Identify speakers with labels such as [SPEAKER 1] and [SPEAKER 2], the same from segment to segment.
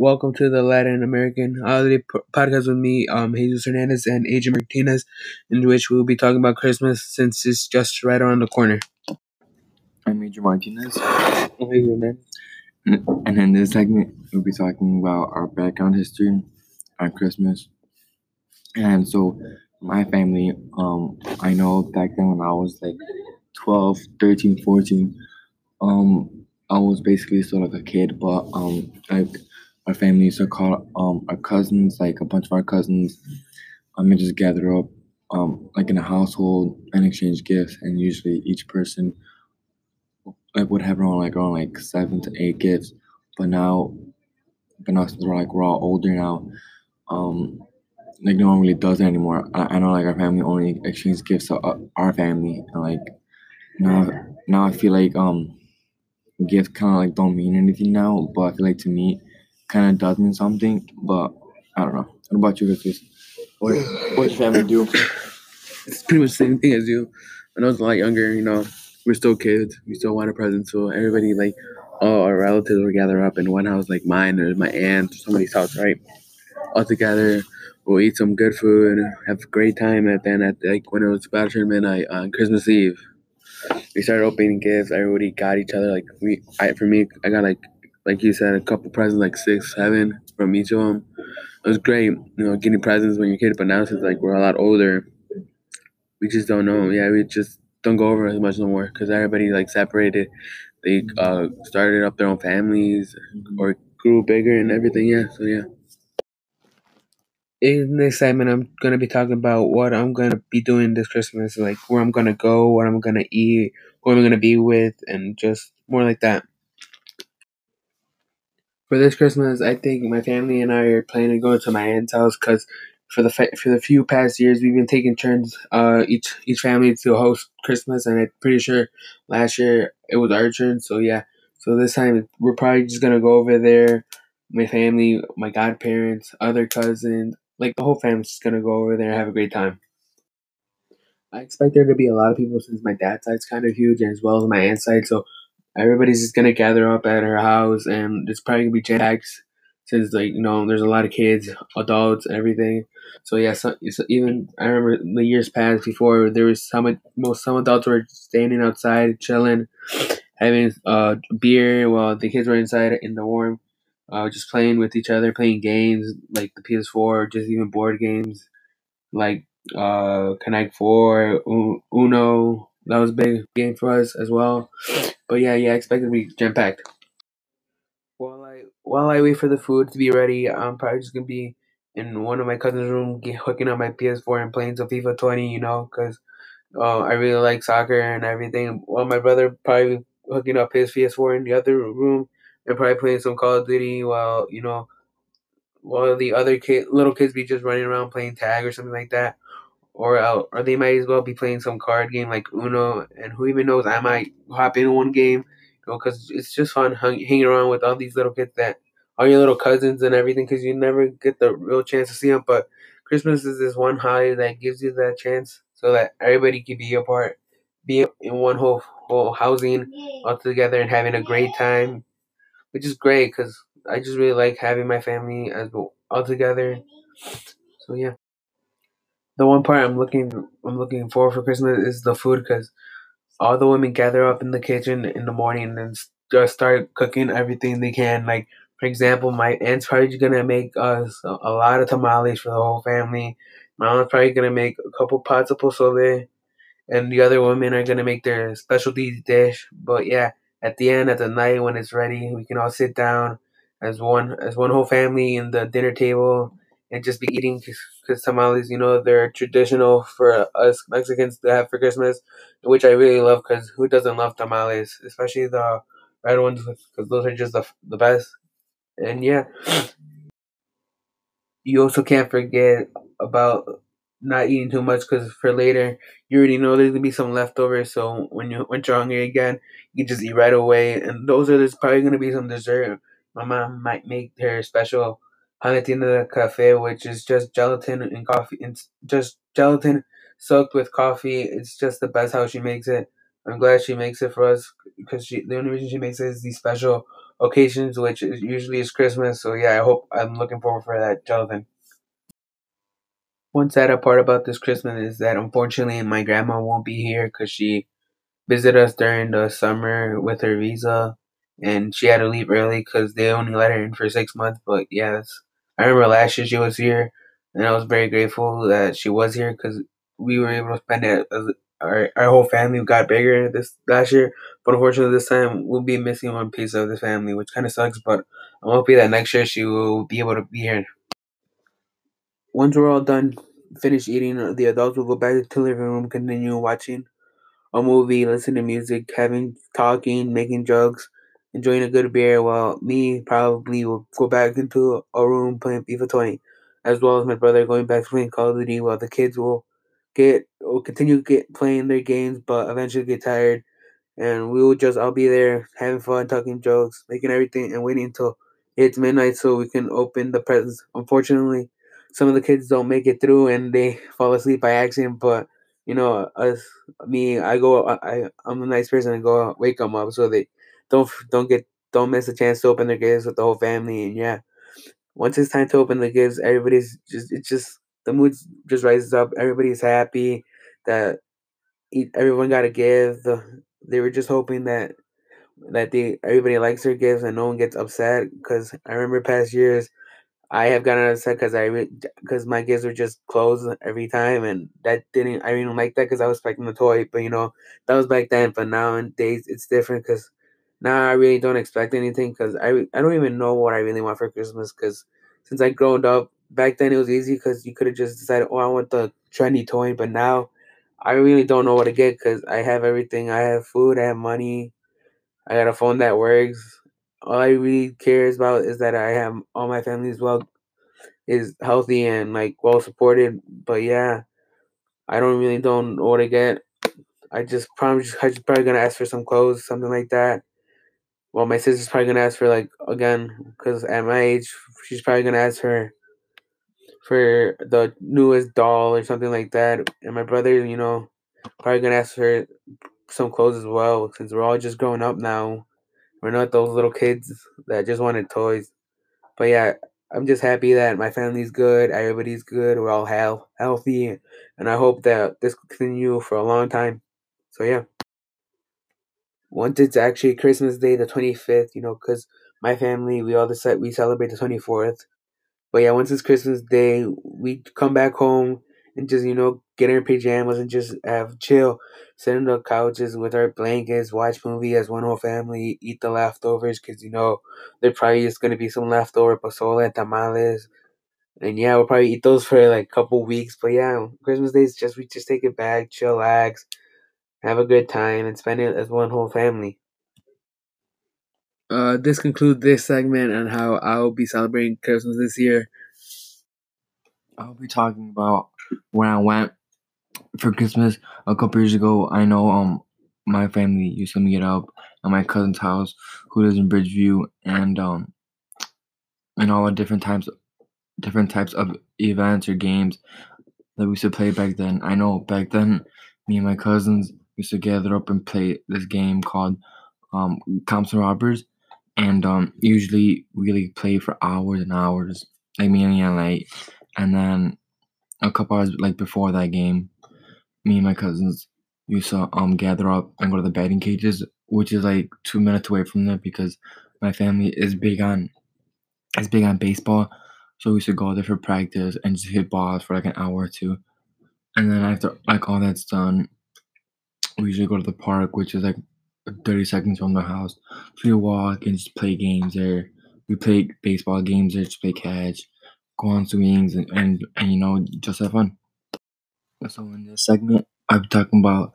[SPEAKER 1] Welcome to the Latin American Holiday Podcast with me, um, Jesus Hernandez and Adrian Martinez, in which we'll be talking about Christmas since it's just right around the corner.
[SPEAKER 2] I'm Adrian Martinez.
[SPEAKER 1] Okay, man.
[SPEAKER 2] And in this segment, we'll be talking about our background history on Christmas. And so, my family, um, I know back then when I was like 12, 13, 14, um, I was basically sort of a kid, but um, like our family to call um our cousins, like a bunch of our cousins, um, and just gather up um like in a household and exchange gifts, and usually each person like would have around like around like seven to eight gifts. But now, but now since we're like we're all older now, um, like no one really does it anymore. I, I know like our family only exchanges gifts to uh, our family, and like now now I feel like um gifts kind of like don't mean anything now, but I feel like to me, kind of does mean something. But I don't know. What about you, guys? What what does family do?
[SPEAKER 1] It's pretty much the same thing as you. When I was a lot younger, you know, we're still kids. We still want a present. So everybody, like, all our relatives would gather up in one house, like mine or my aunt or somebody's house, right? All together. We'll eat some good food, and have a great time. And then at like when it was about to midnight uh, on Christmas Eve, we started opening gifts. Everybody got each other. Like we, I for me, I got like like you said, a couple presents, like six, seven from each of them. It was great, you know, getting presents when you're a kid. But now since like we're a lot older, we just don't know. Yeah, we just don't go over as much no more because everybody like separated. They uh, started up their own families or grew bigger and everything. Yeah, so yeah. In this segment, I'm gonna be talking about what I'm gonna be doing this Christmas, like where I'm gonna go, what I'm gonna eat, who I'm gonna be with, and just more like that. For this Christmas, I think my family and I are planning to go to my aunt's house because for the fa- for the few past years we've been taking turns, uh, each each family to host Christmas, and I'm pretty sure last year it was our turn. So yeah, so this time we're probably just gonna go over there. My family, my godparents, other cousins, like the whole family's just gonna go over there and have a great time. I expect there to be a lot of people since my dad's side's kind of huge, and as well as my aunt's side. So everybody's just gonna gather up at her house, and it's probably gonna be packed since like you know there's a lot of kids, adults, everything. So yeah, so, so even I remember the years past before there was some most some adults were standing outside chilling, having uh beer while the kids were inside in the warm, uh just playing with each other, playing games like the PS4, just even board games like uh Connect Four, Uno. That was a big game for us as well. But yeah, yeah, I expect it to be jam packed. While I while I wait for the food to be ready, I'm probably just gonna be in one of my cousin's room, get, hooking up my PS4 and playing some FIFA 20. You know, because uh, I really like soccer and everything. While my brother probably hooking up his PS4 in the other room and probably playing some Call of Duty while you know while the other kid little kids be just running around playing tag or something like that or out, or they might as well be playing some card game like Uno, and who even knows, I might hop in one game, you know, because it's just fun hang, hanging around with all these little kids that all your little cousins and everything, because you never get the real chance to see them. But Christmas is this one holiday that gives you that chance, so that everybody can be a part, be in one whole whole housing all together and having a great time, which is great because I just really like having my family as all together. Mm-hmm. So yeah the one part I'm looking I'm looking forward for Christmas is the food because all the women gather up in the kitchen in the morning and just uh, start cooking everything they can. Like for example, my aunt's probably gonna make us a, lot of tamales for the whole family. My aunt's probably gonna make a couple pots of pozole, and the other women are gonna make their specialty dish. But yeah, at the end of the night when it's ready, we can all sit down as one as one whole family in the dinner table and just be eating because tamales, you know, they're traditional for us Mexicans to have for Christmas, which I really love because who doesn't love tamales, especially the red ones because those are just the, the best. And yeah, you also can't forget about not eating too much because for later you already know there's gonna be some leftovers. So when you when you're hungry again, you just eat right away. And those are there's probably gonna be some dessert. My mom might make her special Gelatina Cafe, which is just gelatin and coffee. It's just gelatin soaked with coffee. It's just the best how she makes it. I'm glad she makes it for us because she the only reason she makes it is these special occasions, which is usually is Christmas. So yeah, I hope I'm looking forward for that. gelatin. One sad part about this Christmas is that unfortunately my grandma won't be here because she visited us during the summer with her visa, and she had to leave early because they only let her in for six months. But yes, I remember last year she was here, and I was very grateful that she was here because we were able to spend it. Our our whole family got bigger this last year, but unfortunately this time we'll be missing one piece of the family, which kind of sucks. But I'm hoping that next year she will be able to be here. Once we're all done, finish eating, uh, the adults will go back to the living room, continue watching a movie, listening to music, having talking, making jokes, enjoying a good beer, while me probably will go back into a room playing FIFA 20, as well as my brother going back to playing Call of Duty, while the kids will get will continue get playing their games, but eventually get tired, and we will just I'll be there having fun, talking jokes, making everything, and waiting until it's midnight so we can open the presents. Unfortunately, some of the kids don't make it through and they fall asleep by accident, but you know, us, me, I go, I, I'm a nice person and go wake them up so they don't don't get don't miss a chance to open their gifts with the whole family. And yeah, once it's time to open the gifts, everybody's just it's just the mood just rises up. Everybody's happy that everyone got a gift. They were just hoping that that they everybody likes their gifts and no one gets upset because I remember past years I have gotten upset because I because my gifts were just closed every time, and that didn't I didn't like that because I was expecting the toy, but you know that was back then. But nowadays it's different because now I really don't expect anything because I I don't even know what I really want for Christmas because since I grown up back then it was easy because you could have just decided oh I want the trendy toy, but now I really don't know what to get because I have everything. I have food, I have money, I got a phone that works all I really cares about is that I have all my family family's well is healthy and like well supported. But yeah, I don't really don't know what to get. I just probably just, I just probably gonna ask for some clothes, something like that. Well, my sister's probably gonna ask for like again, because at my age, she's probably gonna ask for for the newest doll or something like that. And my brother, you know, probably gonna ask for some clothes as well, since we're all just growing up now. We're not those little kids that just wanted toys. But yeah, I'm just happy that my family's good, everybody's good, we're all health, healthy, and I hope that this continue for a long time. So yeah. Once it's actually Christmas Day, the 25th, you know, because my family, we all decide we celebrate the 24th. But yeah, once it's Christmas Day, we come back home and just, you know, get in our pajamas and just have chill sit on the couches with our blankets, watch movie as one whole family, eat the leftovers because you know there probably is gonna be some leftover pozole and tamales, and yeah, we'll probably eat those for like a couple weeks. But yeah, Christmas Day is just we just take it back, chillax, have a good time, and spend it as one whole family. Uh, this concludes this segment on how I'll be celebrating Christmas this year.
[SPEAKER 2] I'll be talking about when I went for Christmas a couple years ago, I know um my family used to meet up at my cousin's house who lives in Bridgeview and um and all the different types different types of events or games that we used to play back then. I know back then me and my cousins used to gather up and play this game called um Cops and Robbers and um usually really play for hours and hours like me and night and then a couple hours like before that game me and my cousins used to um gather up and go to the batting cages, which is like two minutes away from there because my family is big on is big on baseball. So we used to go there for practice and just hit balls for like an hour or two. And then after like all that's done, we usually go to the park, which is like 30 seconds from the house. So we walk and just play games there. We play baseball games there, just play catch, go on swings and, and, and you know, just have fun. So in this segment, I'm talking about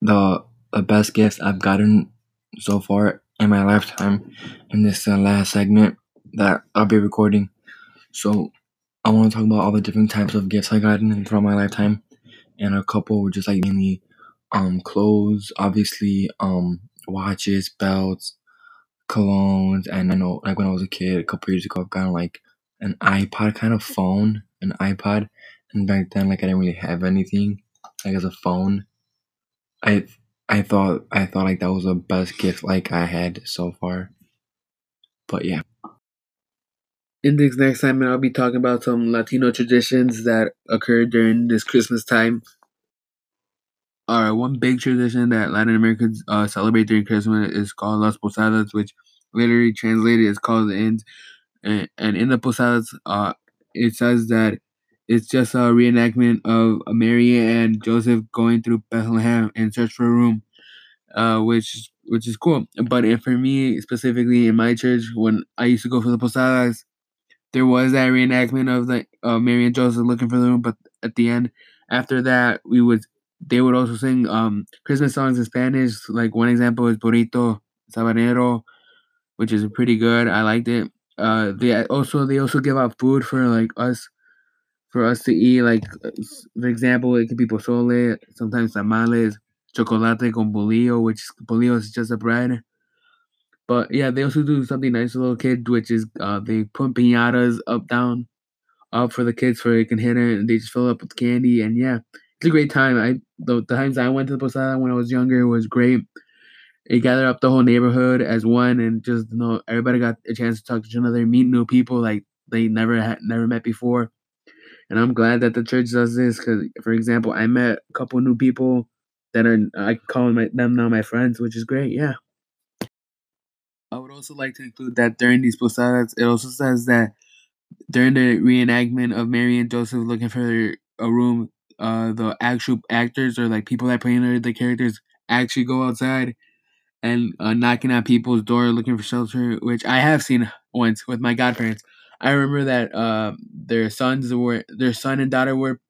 [SPEAKER 2] the the best gifts I've gotten so far in my lifetime. In this uh, last segment that I'll be recording, so I want to talk about all the different types of gifts I've gotten throughout my lifetime, and a couple were just like mainly um clothes, obviously um watches, belts, colognes, and I know like when I was a kid, a couple years ago, I've gotten like an iPod kind of phone, an iPod and back then, like I didn't really have anything, like as a phone. I I thought I thought like that was the best gift like I had so far. but yeah.
[SPEAKER 1] In this next segment, I'll be talking about some Latino traditions that occur during this Christmas time. All right, one big tradition that Latin Americans uh, celebrate during Christmas is called Las Posadas, which literally translated is called the Inns. And, and in the Posadas, uh, it says that it's just a reenactment of Mary and Joseph going through Bethlehem in search for a room, uh, which which is cool. But for me specifically in my church, when I used to go for the Posadas, there was that reenactment of the uh, Mary and Joseph looking for the room. But at the end, after that, we would they would also sing um Christmas songs in Spanish. Like one example is Burrito Sabanero, which is pretty good. I liked it. Uh, they also they also give out food for like us for us to eat. Like for example, it could be pozole, sometimes tamales, chocolate con bolillo, which bolillo is just a bread. But yeah, they also do something nice for little kids, which is uh, they put pinatas up down up for the kids for they can hit it and they just fill it up with candy and yeah, it's a great time. I the, times I went to the Posada when I was younger was great. It gathered up the whole neighborhood as one and just you know everybody got a chance to talk to each other, meet new people like they never had never met before. And I'm glad that the church does this because, for example, I met a couple new people that are I call my, them now my friends, which is great. Yeah. I would also like to include that during these posadas, it also says that during the reenactment of Mary and Joseph looking for a room, uh, the actual actors or like people that play in the characters actually go outside and uh, knocking at people's door looking for shelter, which I have seen once with my godparents. I remember that uh, their sons were their son and daughter were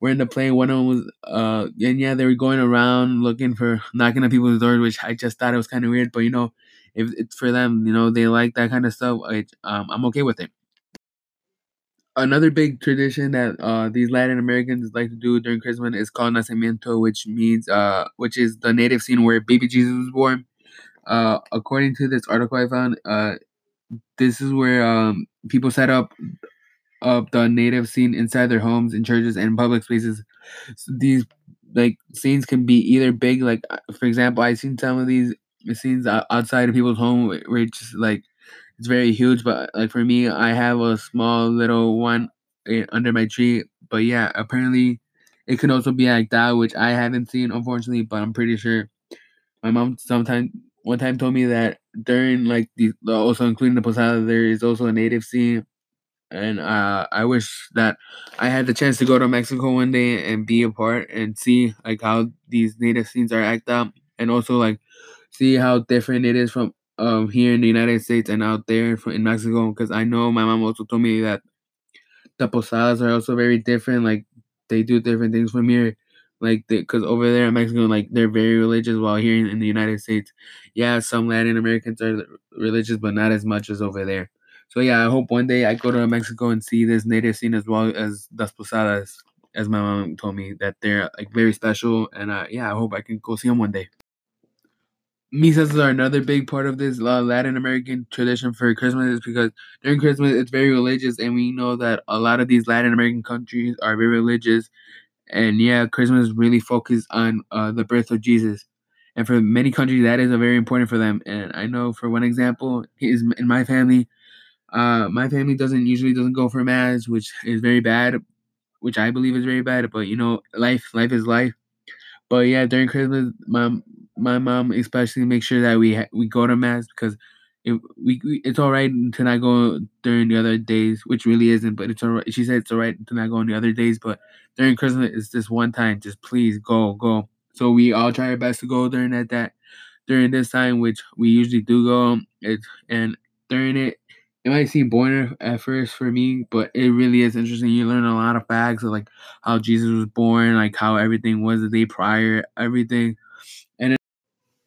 [SPEAKER 1] were in the plane. One of them was uh, and yeah, they were going around looking for knocking at people's doors, which I just thought it was kind of weird. But you know, if it's for them, you know, they like that kind of stuff. I, um, I'm okay with it. Another big tradition that uh, these Latin Americans like to do during Christmas is called Nacimiento, which means uh, which is the native scene where baby Jesus was born. Uh, according to this article I found, uh, this is where um, people set up up the native scene inside their homes, in churches, and public spaces. So these like scenes can be either big, like uh, for example, I've seen some of these scenes outside of people's home where it's just like it's very huge. But like for me, I have a small little one eh, under my tree. But yeah, apparently it can also be like that, which I haven't seen unfortunately. But I'm pretty sure my mom sometimes one time told me that during like the also including the posada, there is also a native scene and uh, I wish that I had the chance to go to Mexico one day and be a part and see like how these native scenes are act up and also like see how different it is from um here in the United States and out there in Mexico. Because I know my mom also told me that the posadas are also very different. Like they do different things from here. Like, because over there in Mexico, like they're very religious, while here in, in the United States, yeah, some Latin Americans are religious, but not as much as over there. So yeah, I hope one day I go to Mexico and see this native scene as well as Las Posadas, as my mom told me that they're like very special, and uh, yeah, I hope I can go see them one day. Misas are another big part of this uh, Latin American tradition for Christmas is because during Christmas it's very religious, and we know that a lot of these Latin American countries are very religious, and yeah, Christmas really focused on uh, the birth of Jesus, and for many countries that is a very important for them. And I know for one example, is in my family, uh, my family doesn't usually doesn't go for mass, which is very bad, which I believe is very bad. But you know, life life is life. But yeah, during Christmas, my my mom especially makes sure that we ha- we go to mass because it, we, we, it's all right to not go during the other days, which really isn't. But it's all right. She said it's all right to not go on the other days, but during Christmas, it's just one time. Just please go go. So we all try our best to go during that that during this time, which we usually do go. It and during it, it might seem boring at first for me, but it really is interesting. You learn a lot of facts of like how Jesus was born, like how everything was the day prior, everything.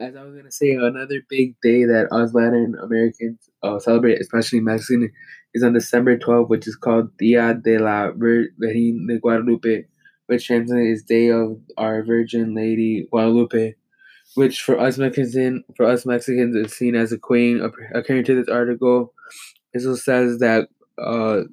[SPEAKER 1] As I was gonna say, another big day that us Latin Americans uh, celebrate, especially Mexican, is on December 12th, which is called Dia de la Virgen de Guadalupe, which translates is Day of Our Virgin Lady Guadalupe, which for us Mexicans, for us Mexicans, is seen as a queen. According to this article, it also says that uh,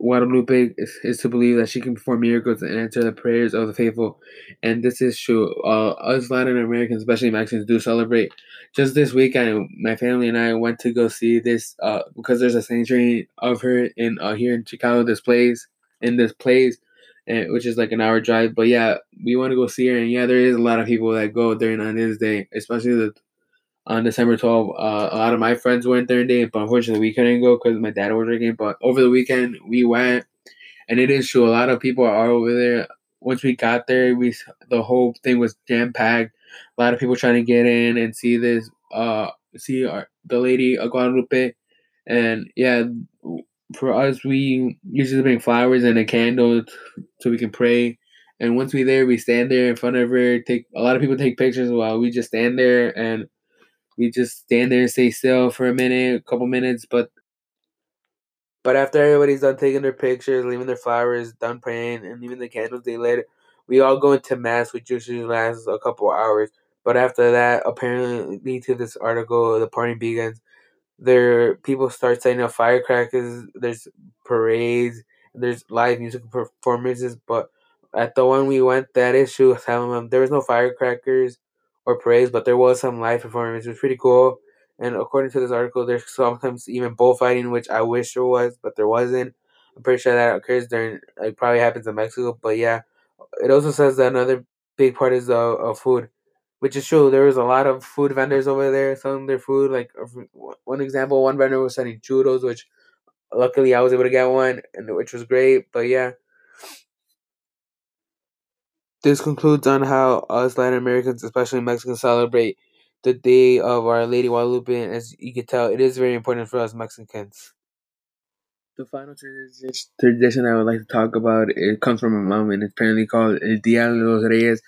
[SPEAKER 1] Guadalupe is, is to believe that she can perform miracles and answer the prayers of the faithful, and this is true. Uh, us Latin Americans, especially Mexicans, do celebrate. Just this weekend, my family and I went to go see this uh, because there's a sanctuary of her in uh, here in Chicago. This place in this place, and which is like an hour drive. But yeah, we want to go see her, and yeah, there is a lot of people that go during on this day, especially the on December 12th. Uh, a lot of my friends went there and day, but unfortunately we couldn't go because my dad was working. But over the weekend we went, and it is true. A lot of people are over there. Once we got there, we the whole thing was jam packed. A lot of people trying to get in and see this. Uh, see our the lady of Guadalupe, and yeah, for us we usually bring flowers and a candle so we can pray. And once we there, we stand there in front of her. Take a lot of people take pictures while we just stand there and we just stand there and stay still for a minute, a couple minutes, but but after everybody's done taking their pictures, leaving their flowers, done praying, and leaving the candles they lit, we all go into mass, which usually lasts a couple hours. But after that, apparently, to this article, the party begins. There, people start setting up firecrackers. There's parades. There's live music performances. But at the one we went, that issue, there was no firecrackers or praise, but there was some live performance. It was pretty cool. And according to this article, there's sometimes even bullfighting, which I wish there was, but there wasn't. I'm pretty sure that occurs during, it probably happens in Mexico, but yeah. It also says that another big part is uh, food, which is true. There was a lot of food vendors over there selling their food. Like, one example, one vendor was selling churros, which luckily I was able to get one, and which was great. But yeah, this concludes on how us Latin Americans, especially Mexicans, celebrate the day of Our Lady Guadalupe. And as you can tell, it is very important for us Mexicans. The final tradition I would like to talk about it comes from my mom, and it's apparently called El Dia de los Reyes,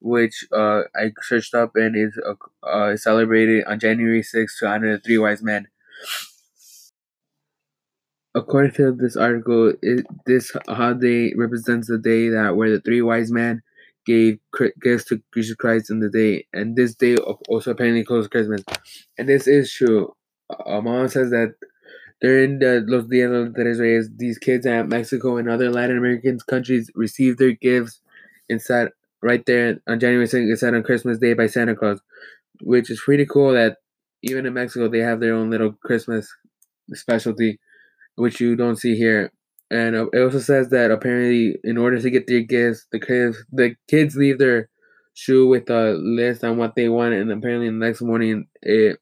[SPEAKER 1] which uh, I searched up and is uh, uh, celebrated on January 6th to honor the three wise men. According to this article, it, this holiday represents the day that where the three wise men gave gifts to Jesus Christ in the day, and this day of also apparently close Christmas. And this is true. Uh, Mom says that during the Los Dias de Tres Reyes, these kids at Mexico and other Latin American countries receive their gifts inside right there on January 2nd, inside on Christmas Day by Santa Claus, which is pretty cool that even in Mexico they have their own little Christmas specialty, which you don't see here. And uh, it also says that apparently, in order to get their gifts, the kids the kids leave their shoe with a list on what they want, and apparently the next morning it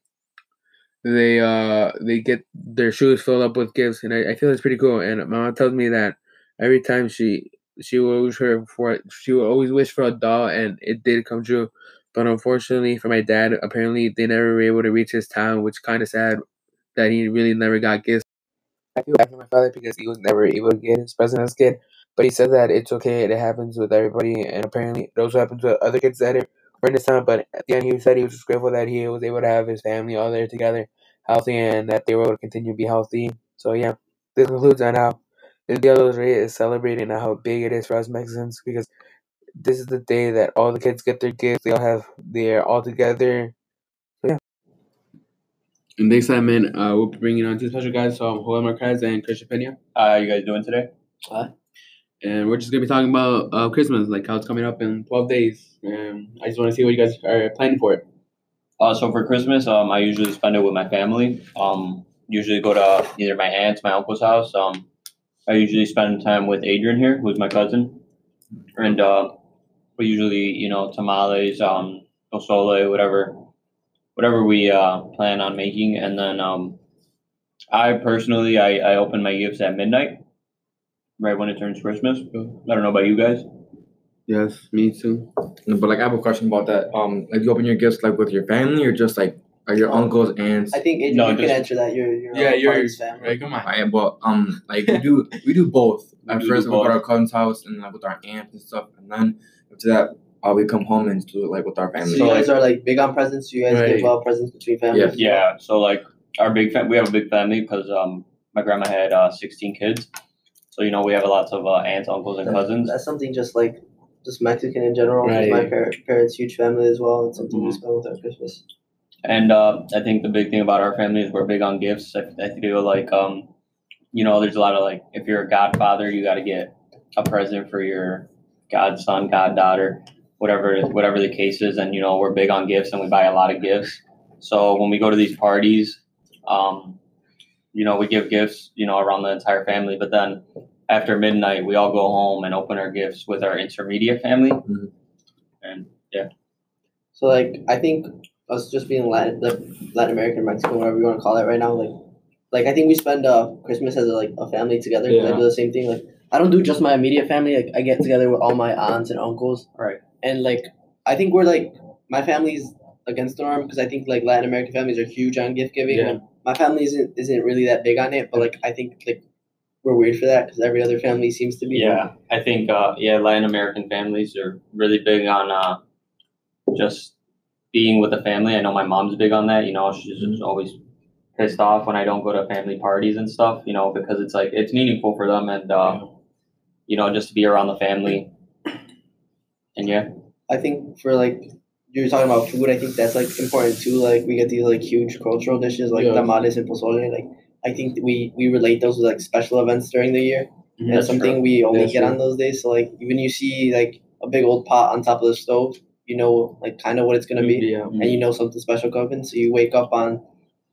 [SPEAKER 1] they uh they get their shoes filled up with gifts, and I, I feel it's pretty cool. And my mom tells me that every time she she will wish for for she will always wish for a doll, and it did come true. But unfortunately for my dad, apparently they never were able to reach his town, which kind of sad that he really never got gifts. I feel bad for my father because he was never able to get his present as a kid. But he said that it's okay, it happens with everybody, and apparently it also happens with other kids that are in his time. But at the end, he said he was just grateful that he was able to have his family all there together, healthy, and that they were able to continue to be healthy. So yeah, this concludes on how the Dia de los Reyes is celebrated and how big it is for us Mexicans because this is the day that all the kids get their gifts. They all have they're all together in this segment, uh, we'll be bringing on two special guys, so um, Joel Marquez and Christian Pena.
[SPEAKER 3] How you guys doing today?
[SPEAKER 1] Hi. And we're just gonna be talking about uh, Christmas, like how it's coming up in twelve days. And I just want to see what you guys are planning for it.
[SPEAKER 3] Uh, so for Christmas, um, I usually spend it with my family. Um, usually go to either my aunt's, my uncle's house. Um, I usually spend time with Adrian here, who's my cousin, and uh, we usually, you know, tamales, um, pozole, whatever whatever we uh, plan on making, and then um, I personally I, I open my gifts at midnight, right when it turns Christmas. I don't know about you guys.
[SPEAKER 1] Yes, me too.
[SPEAKER 2] But like I have a question about that. Um, like you open your gifts like with your family or just like are your uncles, aunts?
[SPEAKER 4] I think Adrian, no, you just, can answer that. Your your yeah, your family.
[SPEAKER 2] Right, come on. I, but um, like we do we do both. At do first, we go to our cousin's house and like with our aunts and stuff, and then after that, uh, we come home and do it like with our family.
[SPEAKER 4] So you guys are like big on presents. You guys right. give out presents between families.
[SPEAKER 3] Yeah, yeah. So like our big fam- we have a big family because um my grandma had uh, sixteen kids. So you know we have lots of uh, aunts, uncles, and cousins.
[SPEAKER 4] That's something just like just Mexican in general. Right. My par- parents' huge family as well. It's something mm-hmm. we spend with our Christmas.
[SPEAKER 3] And uh, I think the big thing about our family is we're big on gifts. I, I feel like um, you know, there's a lot of like, if you're a godfather, you got to get a present for your godson, goddaughter, whatever whatever the case is. And you know, we're big on gifts, and we buy a lot of gifts. So when we go to these parties, um, you know, we give gifts, you know, around the entire family. But then after midnight, we all go home and open our gifts with our intermediate family.
[SPEAKER 2] Mhm.
[SPEAKER 3] And yeah.
[SPEAKER 4] So like I think us just being Latin, the Latin American, Mexican, whatever you want to call it right now, like like I think we spend uh Christmas as a, like a family together. 'cause I
[SPEAKER 1] Yeah.
[SPEAKER 4] do the same thing. Like I don't do just my immediate family. Like I get together with all my aunts and uncles.
[SPEAKER 3] Right.
[SPEAKER 4] And like I think we're like my family's against the norm because I think like Latin American families are huge on gift giving.
[SPEAKER 1] Yeah.
[SPEAKER 4] My family isn't isn't really that big on it, but like I think like we're weird for that because every other family seems to be.
[SPEAKER 3] yeah, I think uh, yeah, Latin American families are really big on uh, just being with the family. I know my mom's big on that. You know, she's just always pissed off when I don't go to family parties and stuff. You know, because it's like it's meaningful for them, and uh, you know, just to be around the family. And yeah,
[SPEAKER 4] I think for like you were talking about food, I think that's like important too. Like we get these like huge cultural dishes like
[SPEAKER 1] Yeah.
[SPEAKER 4] tamales and pozole. Like I think we we relate those with like special events during the year. And
[SPEAKER 3] That's
[SPEAKER 4] something
[SPEAKER 3] true.
[SPEAKER 4] we only
[SPEAKER 1] That's
[SPEAKER 4] get
[SPEAKER 1] true.
[SPEAKER 4] on those days. So like even you see like a big old pot on top of the stove, you know like kind of what it's gonna be,
[SPEAKER 1] Yeah.
[SPEAKER 4] and you know something special coming. So you wake up on.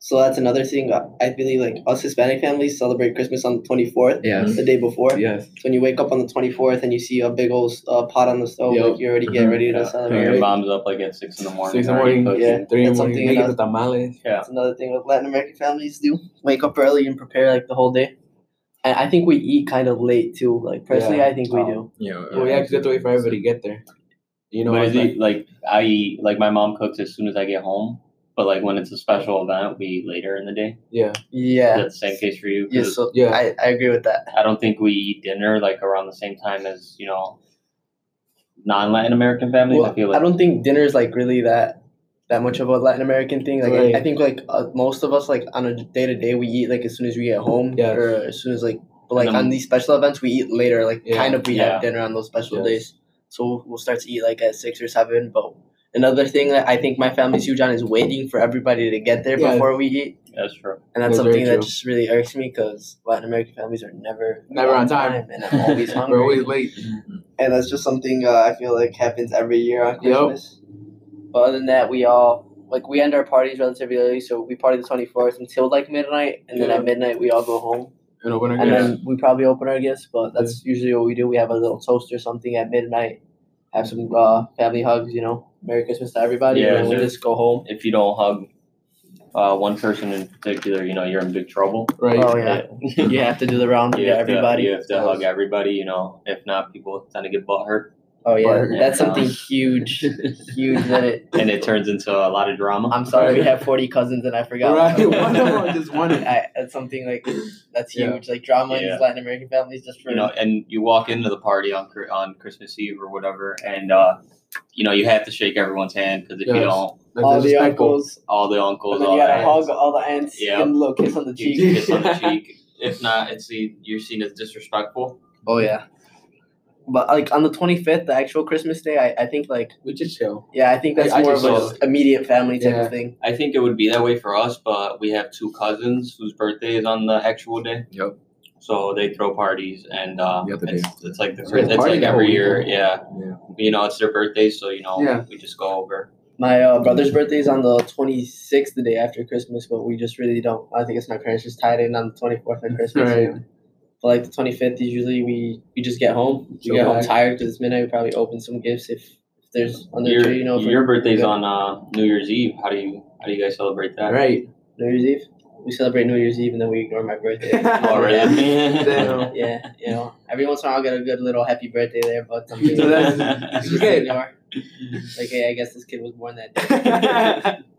[SPEAKER 4] So that's another thing. I- I believe like us Hispanic families celebrate Christmas on the twenty fourth,
[SPEAKER 1] Yes.
[SPEAKER 4] the day before.
[SPEAKER 1] Yes.
[SPEAKER 4] So when you wake up on the twenty fourth and you see a big old uh, pot on the stove,
[SPEAKER 1] Yep.
[SPEAKER 4] like you already get
[SPEAKER 2] Mhm.
[SPEAKER 4] ready to
[SPEAKER 3] Yeah.
[SPEAKER 4] celebrate.
[SPEAKER 3] your
[SPEAKER 4] right?
[SPEAKER 3] mom's up like at six in the morning.
[SPEAKER 1] Six in the
[SPEAKER 3] already
[SPEAKER 1] morning.
[SPEAKER 3] cooking.
[SPEAKER 4] Yeah.
[SPEAKER 1] Three in the
[SPEAKER 4] That's
[SPEAKER 1] morning.
[SPEAKER 4] something
[SPEAKER 1] Making
[SPEAKER 4] enough.
[SPEAKER 1] the tamales.
[SPEAKER 3] Yeah.
[SPEAKER 4] That's another thing that Latin American families do. Wake up early and prepare like the whole day. And I think we eat kind of late too. Like personally,
[SPEAKER 1] Yeah.
[SPEAKER 4] I think we do.
[SPEAKER 2] Yeah.
[SPEAKER 1] Well, we actually have to wait for everybody to get there. You know,
[SPEAKER 3] but is
[SPEAKER 1] like,
[SPEAKER 3] it like I eat like my mom cooks as soon as I get home, but like when it's a special event, we eat later in the day.
[SPEAKER 1] yeah,
[SPEAKER 4] Yeah.
[SPEAKER 3] that the same case for you?
[SPEAKER 4] Yeah.
[SPEAKER 3] 'Cause
[SPEAKER 4] So
[SPEAKER 1] Yeah.
[SPEAKER 4] I, I agree with that.
[SPEAKER 3] I don't think we eat dinner like around the same time as you know non Latin American families.
[SPEAKER 4] Well,
[SPEAKER 3] I feel like
[SPEAKER 4] I don't think dinner is like really that that much of a Latin American thing. Like
[SPEAKER 1] Right.
[SPEAKER 4] I, I think like uh, most of us like on a day to day we eat like as soon as we get home
[SPEAKER 1] Yes.
[SPEAKER 4] or as soon as like but like
[SPEAKER 3] And
[SPEAKER 4] on these special events we eat later. Like
[SPEAKER 1] Yeah.
[SPEAKER 4] kind of we
[SPEAKER 3] Yeah.
[SPEAKER 4] have dinner on those special
[SPEAKER 1] Yes.
[SPEAKER 4] days. So we'll, we'll start to eat like at six or seven. But another thing that I think my family's huge on is waiting for everybody to get there
[SPEAKER 1] Yeah.
[SPEAKER 4] before we eat.
[SPEAKER 3] that's true.
[SPEAKER 4] And that's,
[SPEAKER 1] That's
[SPEAKER 4] something that just really irks me because Latin American families are never
[SPEAKER 1] Never on time.
[SPEAKER 4] and I'm always hungry.
[SPEAKER 1] we're always late.
[SPEAKER 4] and that's just something uh, I feel like happens every year on
[SPEAKER 1] Yep.
[SPEAKER 4] Christmas. But other than that, we all like we end our parties relatively early, so we party the twenty fourth until like midnight, and then at midnight we all go home,
[SPEAKER 1] And open our
[SPEAKER 4] and
[SPEAKER 1] gifts.
[SPEAKER 4] then we probably open our gifts. But that's usually what we do. We have a little toast or something at midnight, have some uh, family hugs, you know, Merry Christmas to everybody,
[SPEAKER 3] Yeah,
[SPEAKER 4] and we
[SPEAKER 3] sure.
[SPEAKER 4] just go home.
[SPEAKER 3] If you don't hug uh, one person in particular, you know you're in big trouble.
[SPEAKER 1] right.
[SPEAKER 4] Oh yeah, you have to do the round with
[SPEAKER 3] have to-
[SPEAKER 4] everybody.
[SPEAKER 3] you have to hug everybody. You know, if not, people tend to get butt hurt,
[SPEAKER 4] Oh yeah,
[SPEAKER 1] But-
[SPEAKER 4] that's
[SPEAKER 3] Yeah.
[SPEAKER 4] something huge, huge that it.
[SPEAKER 3] and it turns into a lot of drama.
[SPEAKER 4] I'm sorry, we have forty cousins, and I forgot.
[SPEAKER 1] Right. One of them, just one.
[SPEAKER 4] I, that's something like that's
[SPEAKER 1] Yeah.
[SPEAKER 4] huge. Like drama in these Latin American families, just for
[SPEAKER 3] you know, and you walk into the party on on Christmas Eve or whatever, and uh, you know you have to shake everyone's hand because if you don't,
[SPEAKER 4] all the
[SPEAKER 1] disrespectful.
[SPEAKER 4] uncles,
[SPEAKER 3] all the uncles,
[SPEAKER 4] and
[SPEAKER 3] all
[SPEAKER 4] you
[SPEAKER 3] the
[SPEAKER 4] gotta
[SPEAKER 3] aunts,
[SPEAKER 4] hug all the aunts,
[SPEAKER 3] Yeah.
[SPEAKER 4] give them a little kiss on the cheek.
[SPEAKER 3] kiss on the cheek. If not, it's the, you're seen as disrespectful.
[SPEAKER 4] Oh yeah. But like on the twenty fifth, the actual Christmas day, I, I think like
[SPEAKER 1] We just chill.
[SPEAKER 4] yeah, I think that's
[SPEAKER 1] I- I
[SPEAKER 4] more
[SPEAKER 1] just
[SPEAKER 4] of
[SPEAKER 3] saw-
[SPEAKER 4] an immediate family type
[SPEAKER 1] Yeah.
[SPEAKER 4] of thing.
[SPEAKER 3] I think it would be that way for us, but we have two cousins whose birthday is on the actual day,
[SPEAKER 2] Yep.
[SPEAKER 3] So they throw parties, and uh,
[SPEAKER 2] The
[SPEAKER 3] it's, it's like the
[SPEAKER 1] So
[SPEAKER 3] it's
[SPEAKER 1] party
[SPEAKER 3] like every year, yeah.
[SPEAKER 2] Yeah.
[SPEAKER 3] You know, it's their birthday, so you know,
[SPEAKER 1] Yeah.
[SPEAKER 3] we just go over.
[SPEAKER 4] My uh, brother's birthday is on the twenty sixth, the day after Christmas, but we just really don't. I think it's my parents just tied in on the twenty fourth of Christmas.
[SPEAKER 1] Right.
[SPEAKER 4] But like the twenty fifth, usually we we just get home. We
[SPEAKER 1] Chill
[SPEAKER 4] get home tired because it's midnight. We probably open some gifts if, if there's under
[SPEAKER 3] Your,
[SPEAKER 4] tree. You know,
[SPEAKER 3] your birthday's on uh, New Year's Eve. How do you how do you guys celebrate that?
[SPEAKER 1] Right.
[SPEAKER 4] New Year's Eve. We celebrate New Year's Eve and then we ignore my birthday.
[SPEAKER 3] Oh, really?
[SPEAKER 1] Damn.
[SPEAKER 4] yeah, you know, every once in a while I'll get a good little happy birthday there, but something
[SPEAKER 1] So that's-
[SPEAKER 4] just
[SPEAKER 1] it's okay.
[SPEAKER 4] ignore. Like, hey, I guess this kid was born that day.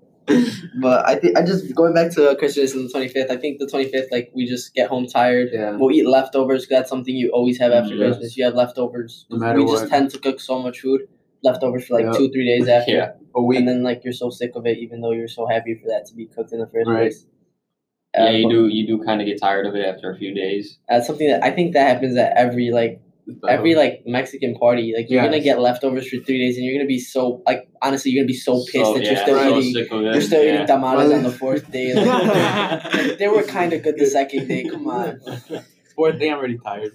[SPEAKER 4] But I think I just going back to Christmas and the twenty fifth. I think the twenty fifth, like we just get home tired.
[SPEAKER 1] yeah.
[SPEAKER 4] We'll eat leftovers. 'cause That's something you always have after mm,
[SPEAKER 1] Yes.
[SPEAKER 4] Christmas. You have leftovers.
[SPEAKER 1] No matter
[SPEAKER 4] we just tend to cook so much food, leftovers for like
[SPEAKER 1] Yep.
[SPEAKER 4] two, three days after.
[SPEAKER 3] Yeah.
[SPEAKER 1] A week.
[SPEAKER 4] And then like you're so sick of it, even though you're so happy for that to be cooked in the first
[SPEAKER 1] Right.
[SPEAKER 4] place.
[SPEAKER 3] Yeah, you do you do kind of get tired of it after a few days.
[SPEAKER 4] That's something that I think that happens at every like every like Mexican party, like you're gonna get leftovers for three days, and you're gonna be so like honestly, you're gonna be so pissed
[SPEAKER 3] So,
[SPEAKER 4] that you're still
[SPEAKER 3] so
[SPEAKER 4] eating. you're still
[SPEAKER 3] yeah.
[SPEAKER 4] eating tamales on the fourth day. Like, like, they were kind of good the second day. Come on.
[SPEAKER 1] Fourth day, I'm already tired.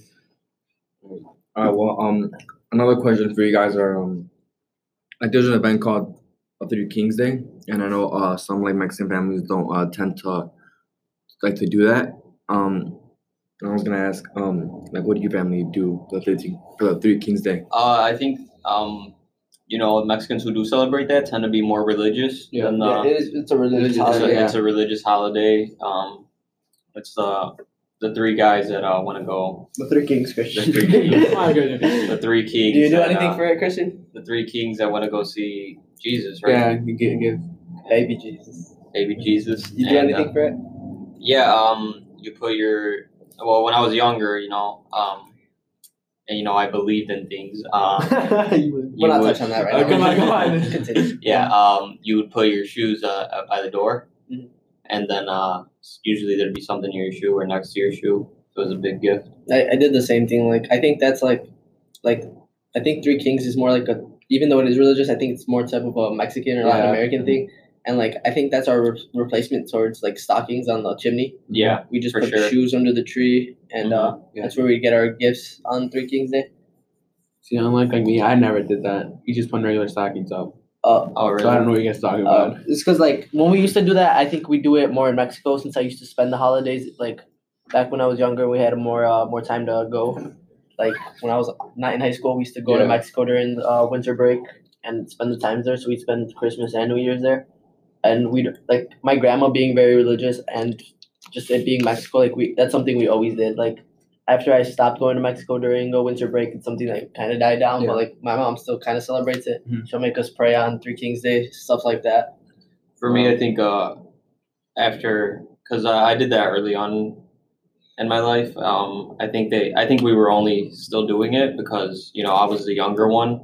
[SPEAKER 2] All right. Well, um, another question for you guys are um, like there's an event called a Three Kings Day, and I know uh some like Mexican families don't uh tend to like to do that. Um, and I was gonna ask um like what do your family do for the Three for the Three Kings Day?
[SPEAKER 3] Uh, I think um, you know Mexicans who do celebrate that tend to be more religious
[SPEAKER 1] Yeah.
[SPEAKER 3] than
[SPEAKER 4] Yeah,
[SPEAKER 3] uh,
[SPEAKER 4] it is, it's a religious
[SPEAKER 3] it's, a,
[SPEAKER 4] holiday.
[SPEAKER 1] yeah.
[SPEAKER 3] it's a religious holiday. Um, it's uh, the three guys that uh, want to go.
[SPEAKER 4] The Three Kings,
[SPEAKER 3] The
[SPEAKER 4] Christian.
[SPEAKER 3] three kings. The three kings.
[SPEAKER 4] Do you do
[SPEAKER 3] that,
[SPEAKER 4] anything
[SPEAKER 3] uh,
[SPEAKER 4] for it, Christian?
[SPEAKER 3] the three kings that want to go see Jesus, right?
[SPEAKER 1] Yeah, you get get.
[SPEAKER 4] Baby Jesus.
[SPEAKER 3] Baby Jesus.
[SPEAKER 4] You do
[SPEAKER 3] And, uh,
[SPEAKER 4] anything for it?
[SPEAKER 3] Yeah, um, you put your well. When I was younger, you know, um, and you know, I believed in things. Um,
[SPEAKER 4] We're
[SPEAKER 3] you
[SPEAKER 4] not
[SPEAKER 3] would-
[SPEAKER 4] touching on that right
[SPEAKER 1] Oh,
[SPEAKER 4] now.
[SPEAKER 1] come on, come on.
[SPEAKER 3] Yeah, um, you would put your shoes uh, by the door,
[SPEAKER 4] Mhm.
[SPEAKER 3] and then uh, usually there'd be something near your shoe or next to your shoe. So it was a big gift.
[SPEAKER 4] I, I did the same thing. Like I think that's like, like I think Three Kings is more like a even though it is religious, I think it's more type of a Mexican or Latin
[SPEAKER 1] Yeah.
[SPEAKER 4] American thing. And like I think that's our re- replacement towards like stockings on the chimney.
[SPEAKER 3] Yeah,
[SPEAKER 4] We just put
[SPEAKER 3] sure.
[SPEAKER 4] shoes under the tree, and uh,
[SPEAKER 1] Yeah.
[SPEAKER 4] that's where we get our gifts on Three Kings Day.
[SPEAKER 1] See, unlike like me, I never did that. You just put regular stockings up.
[SPEAKER 4] Uh,
[SPEAKER 3] Oh, really?
[SPEAKER 1] So I don't know what you guys talking
[SPEAKER 4] uh,
[SPEAKER 1] about.
[SPEAKER 4] it's because like when we used to do that, I think we do it more in Mexico since I used to spend the holidays like back when I was younger. We had more uh, more time to go. Like when I was not in high school, we used to go to Mexico during uh, winter break and spend the times there. So we'd spend Christmas and New Year's there, and we like my grandma being very religious and just it being Mexico. Like we that's something we always did. Like after I stopped going to Mexico during the winter break, it's something that kind of died down.
[SPEAKER 1] Yeah.
[SPEAKER 4] But like my mom still kind of celebrates it.
[SPEAKER 1] Mhm.
[SPEAKER 4] She'll make us pray on Three Kings Day, stuff like that.
[SPEAKER 3] For me, I think uh, after because uh, I did that early on in my life. Um, I think they, I think we were only still doing it because you know I was the younger one,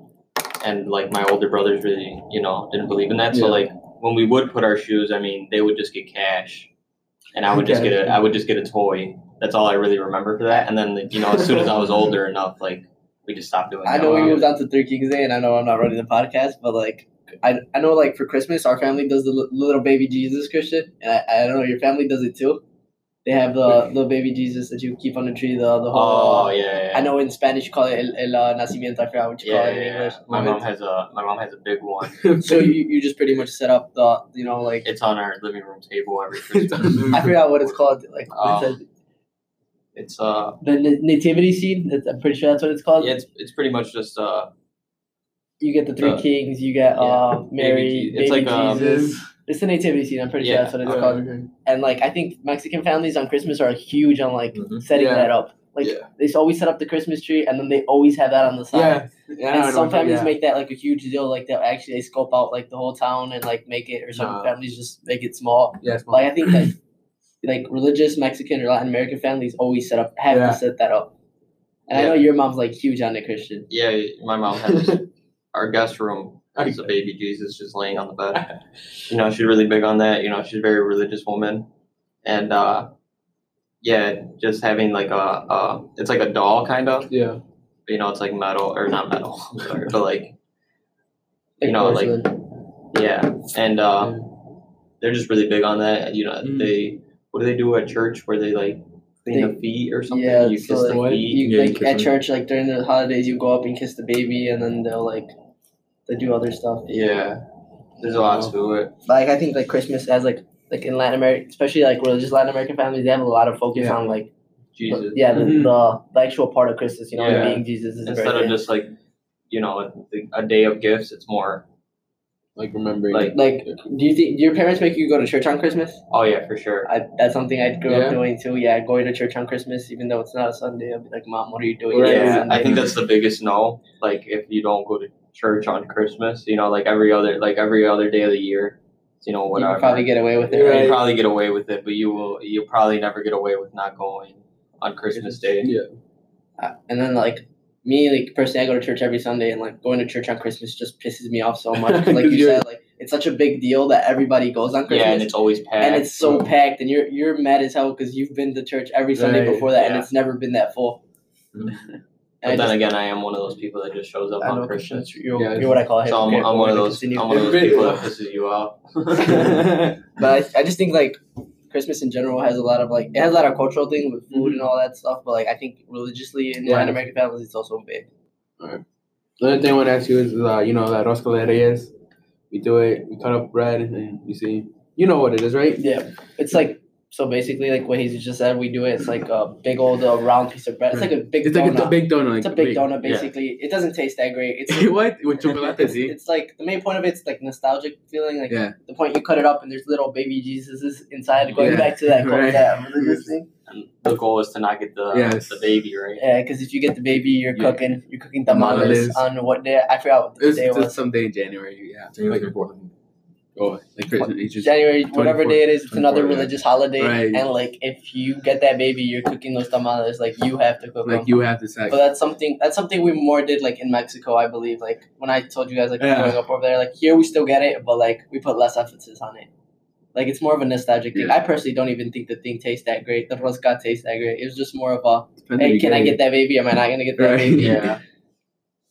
[SPEAKER 3] and like my older brothers really, you know, didn't believe in that. So
[SPEAKER 1] Yeah.
[SPEAKER 3] like when we would put our shoes, I mean, they would just get cash, and I would just get a, I would just get a toy. That's all I really remember for that. And then you know, as soon as I was older enough, like we just stopped doing.
[SPEAKER 4] I know we moved on to Three Kings Day, and I know I'm not running the podcast, but like, I, I know like for Christmas, our family does the li- little baby Jesus Christian, and I, I don't know your family does it too. They have the little baby Jesus that you keep on the tree. The the whole.
[SPEAKER 3] Oh yeah, yeah.
[SPEAKER 4] I know in Spanish you call it el, el uh, nacimiento. I forgot what you
[SPEAKER 3] Yeah,
[SPEAKER 4] call it in
[SPEAKER 3] yeah,
[SPEAKER 4] English.
[SPEAKER 3] yeah. My mom has a my mom has a big one.
[SPEAKER 4] So you, you just pretty much set up the you know like
[SPEAKER 3] It's on our living room table every Christmas.
[SPEAKER 4] I forgot what it's called like
[SPEAKER 3] Um,
[SPEAKER 4] it's a-
[SPEAKER 3] It's uh
[SPEAKER 4] the nativity scene. I'm pretty sure that's what it's called.
[SPEAKER 3] yeah, it's it's pretty much just uh
[SPEAKER 4] You get the three
[SPEAKER 3] Uh,
[SPEAKER 4] kings. You get uh Mary, baby,
[SPEAKER 3] it's like, um,
[SPEAKER 4] Jesus. It's the nativity scene. I'm pretty sure
[SPEAKER 3] Yeah.
[SPEAKER 4] that's what it's called. And like I think Mexican families on Christmas are huge on like
[SPEAKER 2] Mhm.
[SPEAKER 4] setting
[SPEAKER 1] Yeah.
[SPEAKER 4] that up. Like
[SPEAKER 1] Yeah.
[SPEAKER 4] they always set up the Christmas tree and then they always have that on the side.
[SPEAKER 1] Yeah. yeah I know
[SPEAKER 4] And
[SPEAKER 1] what
[SPEAKER 4] some
[SPEAKER 1] I'm-
[SPEAKER 4] families
[SPEAKER 1] yeah.
[SPEAKER 4] make that like a huge deal. Like they actually they scope out like the whole town and like make it, or some
[SPEAKER 1] No.
[SPEAKER 4] families just make it small.
[SPEAKER 1] Yeah, it's
[SPEAKER 4] Like I think that like religious Mexican or Latin American families always set up have
[SPEAKER 1] Yeah.
[SPEAKER 4] to set that up. And I know your mom's like huge on it, Christian.
[SPEAKER 3] yeah, my mom has our guest room has a baby Jesus just laying on the bed. You know, she's really big on that. You know, she's a very religious woman. And uh yeah, just having like a uh it's like a doll kind of.
[SPEAKER 1] yeah.
[SPEAKER 3] You know, it's like metal or not metal, sorry, but like
[SPEAKER 4] Like
[SPEAKER 3] You know, like, yeah. And uh they're just really big on that. You know,
[SPEAKER 1] Mm.
[SPEAKER 3] they what do they do at church where they like clean the feet or something?
[SPEAKER 4] Yeah,
[SPEAKER 3] you
[SPEAKER 4] so,
[SPEAKER 3] kiss the
[SPEAKER 1] like,
[SPEAKER 3] feet.
[SPEAKER 4] you
[SPEAKER 2] Yeah, you
[SPEAKER 4] like
[SPEAKER 2] kiss
[SPEAKER 4] at
[SPEAKER 2] them.
[SPEAKER 4] church, like during the holidays, you go up and kiss the baby, and then they'll like they do other stuff.
[SPEAKER 3] Yeah, there's a lot to it.
[SPEAKER 4] Like I think like Christmas has like like in Latin America, especially like religious Latin American families, they have a lot of focus
[SPEAKER 1] Yeah.
[SPEAKER 4] on like
[SPEAKER 3] Jesus.
[SPEAKER 4] yeah the,
[SPEAKER 1] Mhm.
[SPEAKER 4] the the actual part of Christmas. You know,
[SPEAKER 3] Yeah.
[SPEAKER 4] being Jesus is
[SPEAKER 3] Instead of just like, you know, a, a day of gifts, it's more.
[SPEAKER 1] Like remembering.
[SPEAKER 3] Like-
[SPEAKER 4] like. Do you think do your parents make you go to church on Christmas?
[SPEAKER 3] Oh yeah, for sure.
[SPEAKER 4] I, that's something I grew
[SPEAKER 1] Yeah.
[SPEAKER 4] up doing too. Yeah, going to church on Christmas, even though it's not a Sunday. I'd be like, Mom, what are you doing?
[SPEAKER 1] Right.
[SPEAKER 3] Yeah,
[SPEAKER 4] Sunday?"
[SPEAKER 3] I think that's the biggest no. Like if you don't go to church on Christmas, you know, like every other like every other day of the year, you know, whatever.
[SPEAKER 4] can probably get away with it.
[SPEAKER 3] you
[SPEAKER 4] Right?
[SPEAKER 3] can probably get away with it, but you will you'll probably never get away with not going on Christmas Day.
[SPEAKER 1] Yeah.
[SPEAKER 4] Uh, and then like me, like personally, I go to church every Sunday, and like going to church on Christmas just pisses me off so much. 'cause, like
[SPEAKER 1] 'Cause
[SPEAKER 4] you
[SPEAKER 1] you're-
[SPEAKER 4] said, like it's such a big deal that everybody goes on Christmas.
[SPEAKER 3] Yeah, and it's always packed.
[SPEAKER 4] and it's so packed, and you're you're mad as hell because you've been to church every Sunday
[SPEAKER 1] Right,
[SPEAKER 4] before that, and it's never been that full.
[SPEAKER 3] But
[SPEAKER 4] I
[SPEAKER 3] then
[SPEAKER 4] just-
[SPEAKER 3] again, I am one of those people that just shows up
[SPEAKER 4] I
[SPEAKER 3] on
[SPEAKER 4] know
[SPEAKER 3] Christmas.
[SPEAKER 4] You're,
[SPEAKER 1] Yeah,
[SPEAKER 4] you're what I call a
[SPEAKER 3] So I'm, I'm one of those.
[SPEAKER 4] continue.
[SPEAKER 3] I'm one of those people that pisses you off.
[SPEAKER 4] But I, I just think like Christmas in general has a lot of like it has a lot of cultural things with food and all that stuff. But like I think religiously in
[SPEAKER 1] Yeah.
[SPEAKER 4] Latin American families, it's also big.
[SPEAKER 1] The other thing I want to ask you is, uh, you know, that rosca de reyes. We do it. We cut up bread, and you see, you know what it is, right?
[SPEAKER 4] Yeah, it's like so basically like what he just said. We do it. It's like a big old uh, round piece of bread. It's like a big
[SPEAKER 1] It's
[SPEAKER 4] donut.
[SPEAKER 1] like a big donut.
[SPEAKER 4] It's a big donut basically. It doesn't taste that great. It's
[SPEAKER 1] what with chocolate?
[SPEAKER 4] it's, it's like the main point of it's like nostalgic feeling. Like
[SPEAKER 1] Yeah.
[SPEAKER 4] the point you cut it up and there's little baby Jesuses inside. Going
[SPEAKER 1] Yeah,
[SPEAKER 4] back to that,
[SPEAKER 1] right.
[SPEAKER 4] that religious thing.
[SPEAKER 3] and the goal is to not get the
[SPEAKER 1] Yes.
[SPEAKER 3] the baby right.
[SPEAKER 4] Yeah, because if you get the baby, you're
[SPEAKER 1] Yeah.
[SPEAKER 4] cooking. You're cooking tamales
[SPEAKER 1] Tamales.
[SPEAKER 4] on what day? I forgot what the
[SPEAKER 1] It's,
[SPEAKER 4] day
[SPEAKER 1] it's
[SPEAKER 4] was.
[SPEAKER 1] someday in January. Yeah.
[SPEAKER 2] January
[SPEAKER 1] Like,
[SPEAKER 2] 24th.
[SPEAKER 1] Oh, like just
[SPEAKER 4] January, whatever day it is, it's another
[SPEAKER 2] yeah.
[SPEAKER 4] religious holiday.
[SPEAKER 1] Right.
[SPEAKER 4] And like, if you get that baby, you're cooking those tamales. Like you have to cook
[SPEAKER 1] like
[SPEAKER 4] them.
[SPEAKER 1] you have to say.
[SPEAKER 4] But that's something. That's something we more did like in Mexico, I believe. Like when I told you guys like
[SPEAKER 1] Yeah.
[SPEAKER 4] growing up over there, like here we still get it, but like we put less emphasis on it. Like it's more of a nostalgic thing.
[SPEAKER 1] Yeah.
[SPEAKER 4] I personally don't even think the thing tastes that great. The rosca tastes that great. It was just more of a
[SPEAKER 1] Depends
[SPEAKER 4] hey, can I get that baby? Am I not gonna get that
[SPEAKER 1] Right.
[SPEAKER 4] baby?
[SPEAKER 3] Yeah.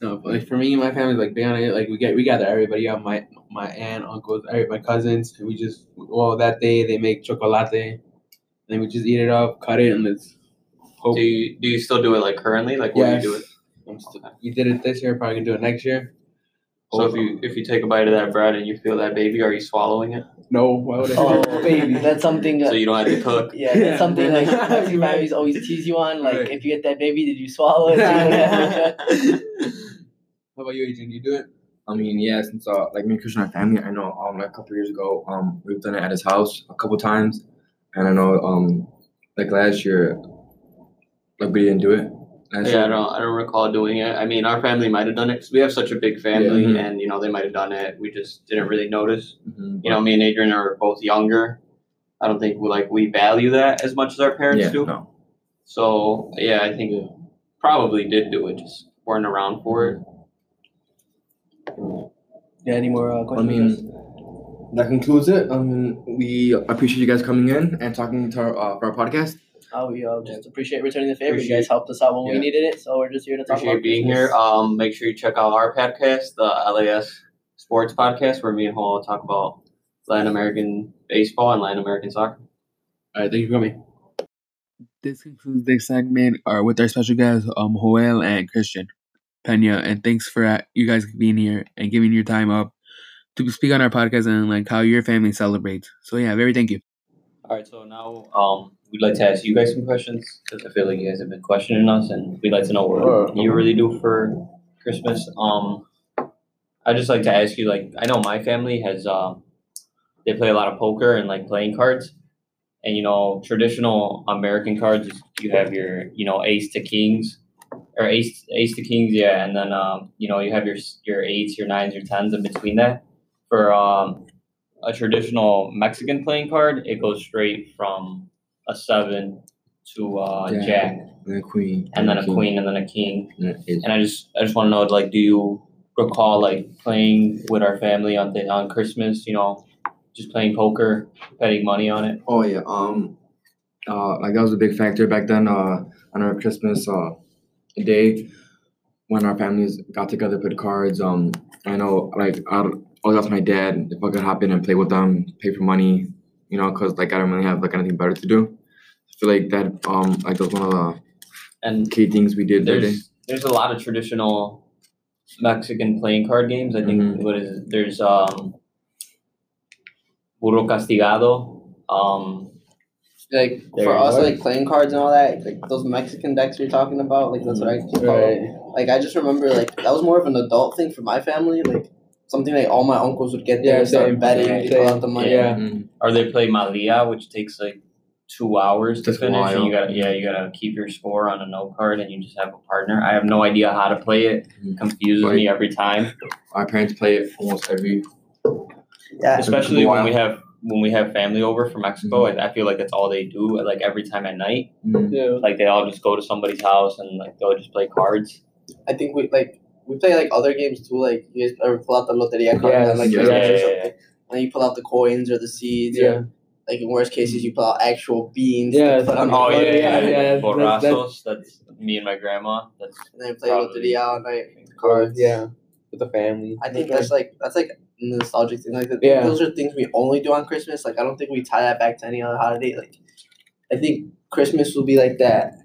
[SPEAKER 1] No, but like for me and my family, like being on it, like we get we gather everybody up, my my aunt, uncles, my cousins, and we just well that day they make chocolate, and then we just eat it up, cut it, and let's hope.
[SPEAKER 3] Do you do you still do it like currently? Like what
[SPEAKER 1] Yes.
[SPEAKER 3] do you do it?
[SPEAKER 1] I'm st- we did it this year, probably gonna do it next year.
[SPEAKER 3] So if you if you take a bite of that bread and you feel that baby, are you swallowing it?
[SPEAKER 1] no, why would I?
[SPEAKER 4] Oh, baby, that's something.
[SPEAKER 3] So you don't have to cook.
[SPEAKER 4] yeah, that's something like
[SPEAKER 1] Yeah.
[SPEAKER 4] Mexican families always tease you on. Like,
[SPEAKER 1] Right.
[SPEAKER 4] if you get that baby, did you swallow it?
[SPEAKER 1] How about you, Adrian? You do it?
[SPEAKER 2] I mean, yeah, since uh, like me and Christian are family, I know um like a couple years ago, um we've done it at his house a couple times, and I know um like last year, like we didn't do it. Last
[SPEAKER 3] Yeah, I don't I don't recall doing it. I mean, our family might have done it because we have such a big family,
[SPEAKER 2] Yeah.
[SPEAKER 3] and you know they might have done it. We just didn't really notice.
[SPEAKER 2] Mhm,
[SPEAKER 3] You know, me and Adrian are both younger. I don't think we like we value that as much as our parents
[SPEAKER 2] yeah,
[SPEAKER 3] do.
[SPEAKER 2] no.
[SPEAKER 3] So yeah, I think we probably did do it, just weren't around for it.
[SPEAKER 4] Yeah, any more uh,
[SPEAKER 2] I
[SPEAKER 4] questions?
[SPEAKER 2] mean, that concludes it. I mean, we appreciate you guys coming in and talking to our uh, for our podcast.
[SPEAKER 4] Oh, we uh, just appreciate returning the favor. you guys helped us out when we needed it, so we're just here to talk
[SPEAKER 3] Appreciate
[SPEAKER 4] about
[SPEAKER 3] being
[SPEAKER 4] Christmas.
[SPEAKER 3] here. Um, make sure you check out our podcast, the LAS Sports Podcast, where me and Hall talk about Latin American baseball and Latin American soccer.
[SPEAKER 1] All right, thank you for coming. This concludes this segment uh, with our special guests, um, Joel and Christian Pena, and thanks for uh, you guys being here and giving your time up to speak on our podcast and like how your family celebrates. So yeah, very thank you.
[SPEAKER 3] All right, so now um, we'd like to ask you guys some questions because I feel like you guys have been questioning us, and we'd like to know what
[SPEAKER 1] Sure.
[SPEAKER 3] you really do for Christmas. Um, I'd just like to ask you, like, I know my family has um, they play a lot of poker and like playing cards, and you know, traditional American cards, you have your you know ace to kings, or ace ace to kings, yeah, and then um, you know you have your your eights, your nines, your tens in between that. For um, a traditional Mexican playing card, it goes straight from a seven to uh,
[SPEAKER 2] Yeah.
[SPEAKER 3] jack,
[SPEAKER 2] And a queen.
[SPEAKER 3] and then a queen, and then a king.
[SPEAKER 2] and.
[SPEAKER 3] And I just I just want to know, like, do you recall like playing with our family on the, on Christmas? You know, just playing poker, betting money on it.
[SPEAKER 2] Oh yeah, um, uh, like that was a big factor back then. Uh, on our Christmas uh day, when our families got together, put cards. Um, I know like I always ask my dad if I could hop in and play with them, pay for money, you know, cause like I don't really have like anything better to do. I feel like that um like that was one of the
[SPEAKER 3] And
[SPEAKER 2] key things we did that day.
[SPEAKER 3] there's a lot of traditional Mexican playing card games. I think
[SPEAKER 2] Mhm.
[SPEAKER 3] what is there's um Burro Castigado. Um,
[SPEAKER 4] Like
[SPEAKER 3] There
[SPEAKER 4] for us,
[SPEAKER 3] go.
[SPEAKER 4] like playing cards and all that, like those Mexican decks you're talking about, like that's what I keep
[SPEAKER 1] Right.
[SPEAKER 4] Like I just remember, like that was more of an adult thing for my family, like something like all my uncles would get there
[SPEAKER 1] Yeah,
[SPEAKER 4] and start
[SPEAKER 1] same.
[SPEAKER 4] betting,
[SPEAKER 1] Yeah,
[SPEAKER 4] they pull out the money.
[SPEAKER 1] Yeah.
[SPEAKER 2] Mhm.
[SPEAKER 3] or they play Malia, which takes like two hours to
[SPEAKER 2] Takes a
[SPEAKER 3] finish, and you gotta yeah you gotta keep your score on a note card, and you just have a partner. I have no idea how to play it.
[SPEAKER 2] Mhm.
[SPEAKER 3] Confuses me every time.
[SPEAKER 2] Our parents play it almost every.
[SPEAKER 4] Yeah,
[SPEAKER 3] especially when we have when we have family over from Mexico. I, I feel like that's all they do. Like every time at night,
[SPEAKER 2] Mhm.
[SPEAKER 1] Yeah.
[SPEAKER 3] like they all just go to somebody's house and like they'll just play cards.
[SPEAKER 4] I think we like we play like other games too. Like you guys ever pull out the loteria card
[SPEAKER 1] Yes,
[SPEAKER 4] and like
[SPEAKER 2] yeah,
[SPEAKER 4] Christmas
[SPEAKER 3] yeah,
[SPEAKER 4] or
[SPEAKER 3] yeah,
[SPEAKER 4] something, and you pull out the coins or the seeds.
[SPEAKER 1] Yeah.
[SPEAKER 4] Or, Like in worst cases, you pull out actual beans.
[SPEAKER 1] Yeah,
[SPEAKER 4] to put on
[SPEAKER 3] Oh
[SPEAKER 4] the
[SPEAKER 3] yeah, yeah, yeah.
[SPEAKER 1] yeah, that's-
[SPEAKER 3] Borrasos. That's, me and my grandma. That's
[SPEAKER 4] And then play
[SPEAKER 3] Probably.
[SPEAKER 4] Loteria all night.
[SPEAKER 1] Cards, yeah, with the family.
[SPEAKER 4] I think
[SPEAKER 1] That's
[SPEAKER 4] that's like that's like a nostalgic thing. Like I think
[SPEAKER 1] Yeah.
[SPEAKER 4] those are things we only do on Christmas. Like I don't think we tie that back to any other holiday. Like I think Christmas will be like that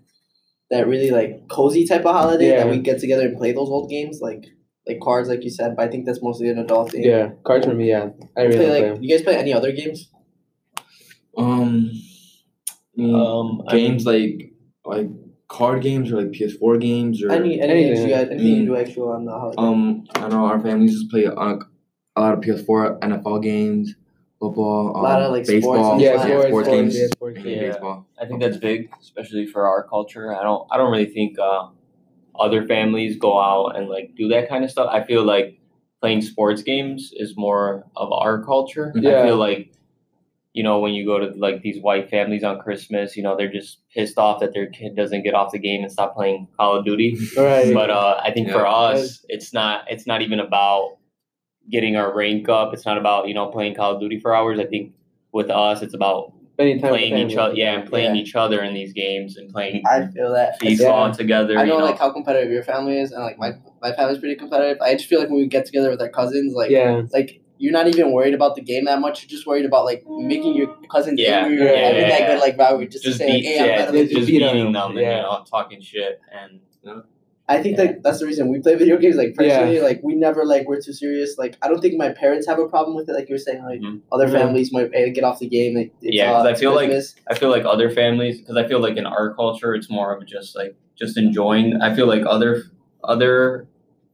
[SPEAKER 4] that really like cozy type of holiday that we get together and play those old games like like cards like you said. But I think that's mostly an adult thing.
[SPEAKER 1] yeah, cards for me. Yeah, I really
[SPEAKER 4] play, like
[SPEAKER 1] play 'em.
[SPEAKER 4] you guys play any other games?
[SPEAKER 2] Um, I mean,
[SPEAKER 3] um I mean,
[SPEAKER 2] games like like card games or like PS4 games or
[SPEAKER 4] Any any games
[SPEAKER 1] Anything.
[SPEAKER 4] you guys anything you
[SPEAKER 2] Mm.
[SPEAKER 4] do actual on the holiday?
[SPEAKER 2] um I don't know our families just play uh, a lot of PS4 NFL games, football, um,
[SPEAKER 4] lot of, like, sports
[SPEAKER 2] baseball,
[SPEAKER 4] and
[SPEAKER 1] Yeah, sports,
[SPEAKER 2] sports
[SPEAKER 1] sports,
[SPEAKER 2] games,
[SPEAKER 1] yeah, sports
[SPEAKER 2] mainly
[SPEAKER 3] games.
[SPEAKER 2] baseball.
[SPEAKER 3] I think that's big, especially for our culture. I don't I don't really think uh, other families go out and like do that kind of stuff. I feel like playing sports games is more of our culture.
[SPEAKER 1] Yeah.
[SPEAKER 3] I feel like you know when you go to like these white families on Christmas, you know they're just pissed off that their kid doesn't get off the game and stop playing Call of Duty.
[SPEAKER 1] Right.
[SPEAKER 3] But uh, I think for us, it's not it's not even about getting our rank up. It's not about you know playing Call of Duty for hours. I think with us, it's about
[SPEAKER 1] spending time with
[SPEAKER 3] playing each
[SPEAKER 1] family.
[SPEAKER 3] other, yeah, and playing
[SPEAKER 4] Yeah.
[SPEAKER 3] each other in these games and playing
[SPEAKER 4] I feel that.
[SPEAKER 3] FIFA
[SPEAKER 1] Yeah.
[SPEAKER 3] together.
[SPEAKER 4] I know,
[SPEAKER 3] you know,
[SPEAKER 4] like how competitive your family is, and like my my family's pretty competitive. I just feel like when we get together with our cousins, like
[SPEAKER 1] yeah,
[SPEAKER 4] like you're not even worried about the game that much. You're just worried about like making your cousins
[SPEAKER 3] Yeah,
[SPEAKER 4] angry
[SPEAKER 1] yeah,
[SPEAKER 4] or having
[SPEAKER 3] yeah,
[SPEAKER 4] that
[SPEAKER 3] yeah.
[SPEAKER 4] good like rivalry just,
[SPEAKER 3] just
[SPEAKER 4] to say like, hey, I'm
[SPEAKER 3] yeah,
[SPEAKER 4] better
[SPEAKER 1] they
[SPEAKER 4] than
[SPEAKER 3] just
[SPEAKER 4] you.
[SPEAKER 1] beat
[SPEAKER 3] beating
[SPEAKER 1] them,
[SPEAKER 3] them and
[SPEAKER 1] yeah.
[SPEAKER 3] you know talking shit and
[SPEAKER 4] I think
[SPEAKER 3] Yeah.
[SPEAKER 4] that that's the reason we play video games. Like personally, like we never like we're too serious. Like I don't think my parents have a problem with it. Like you were saying, like
[SPEAKER 3] Mhm.
[SPEAKER 4] other
[SPEAKER 1] Mhm.
[SPEAKER 4] families might eh, get off the game. Like
[SPEAKER 3] Yeah, 'cause
[SPEAKER 4] uh,
[SPEAKER 3] I feel like-
[SPEAKER 4] Christmas.
[SPEAKER 3] I feel like other families because I feel like in our culture it's more of just like just enjoying. I feel like other other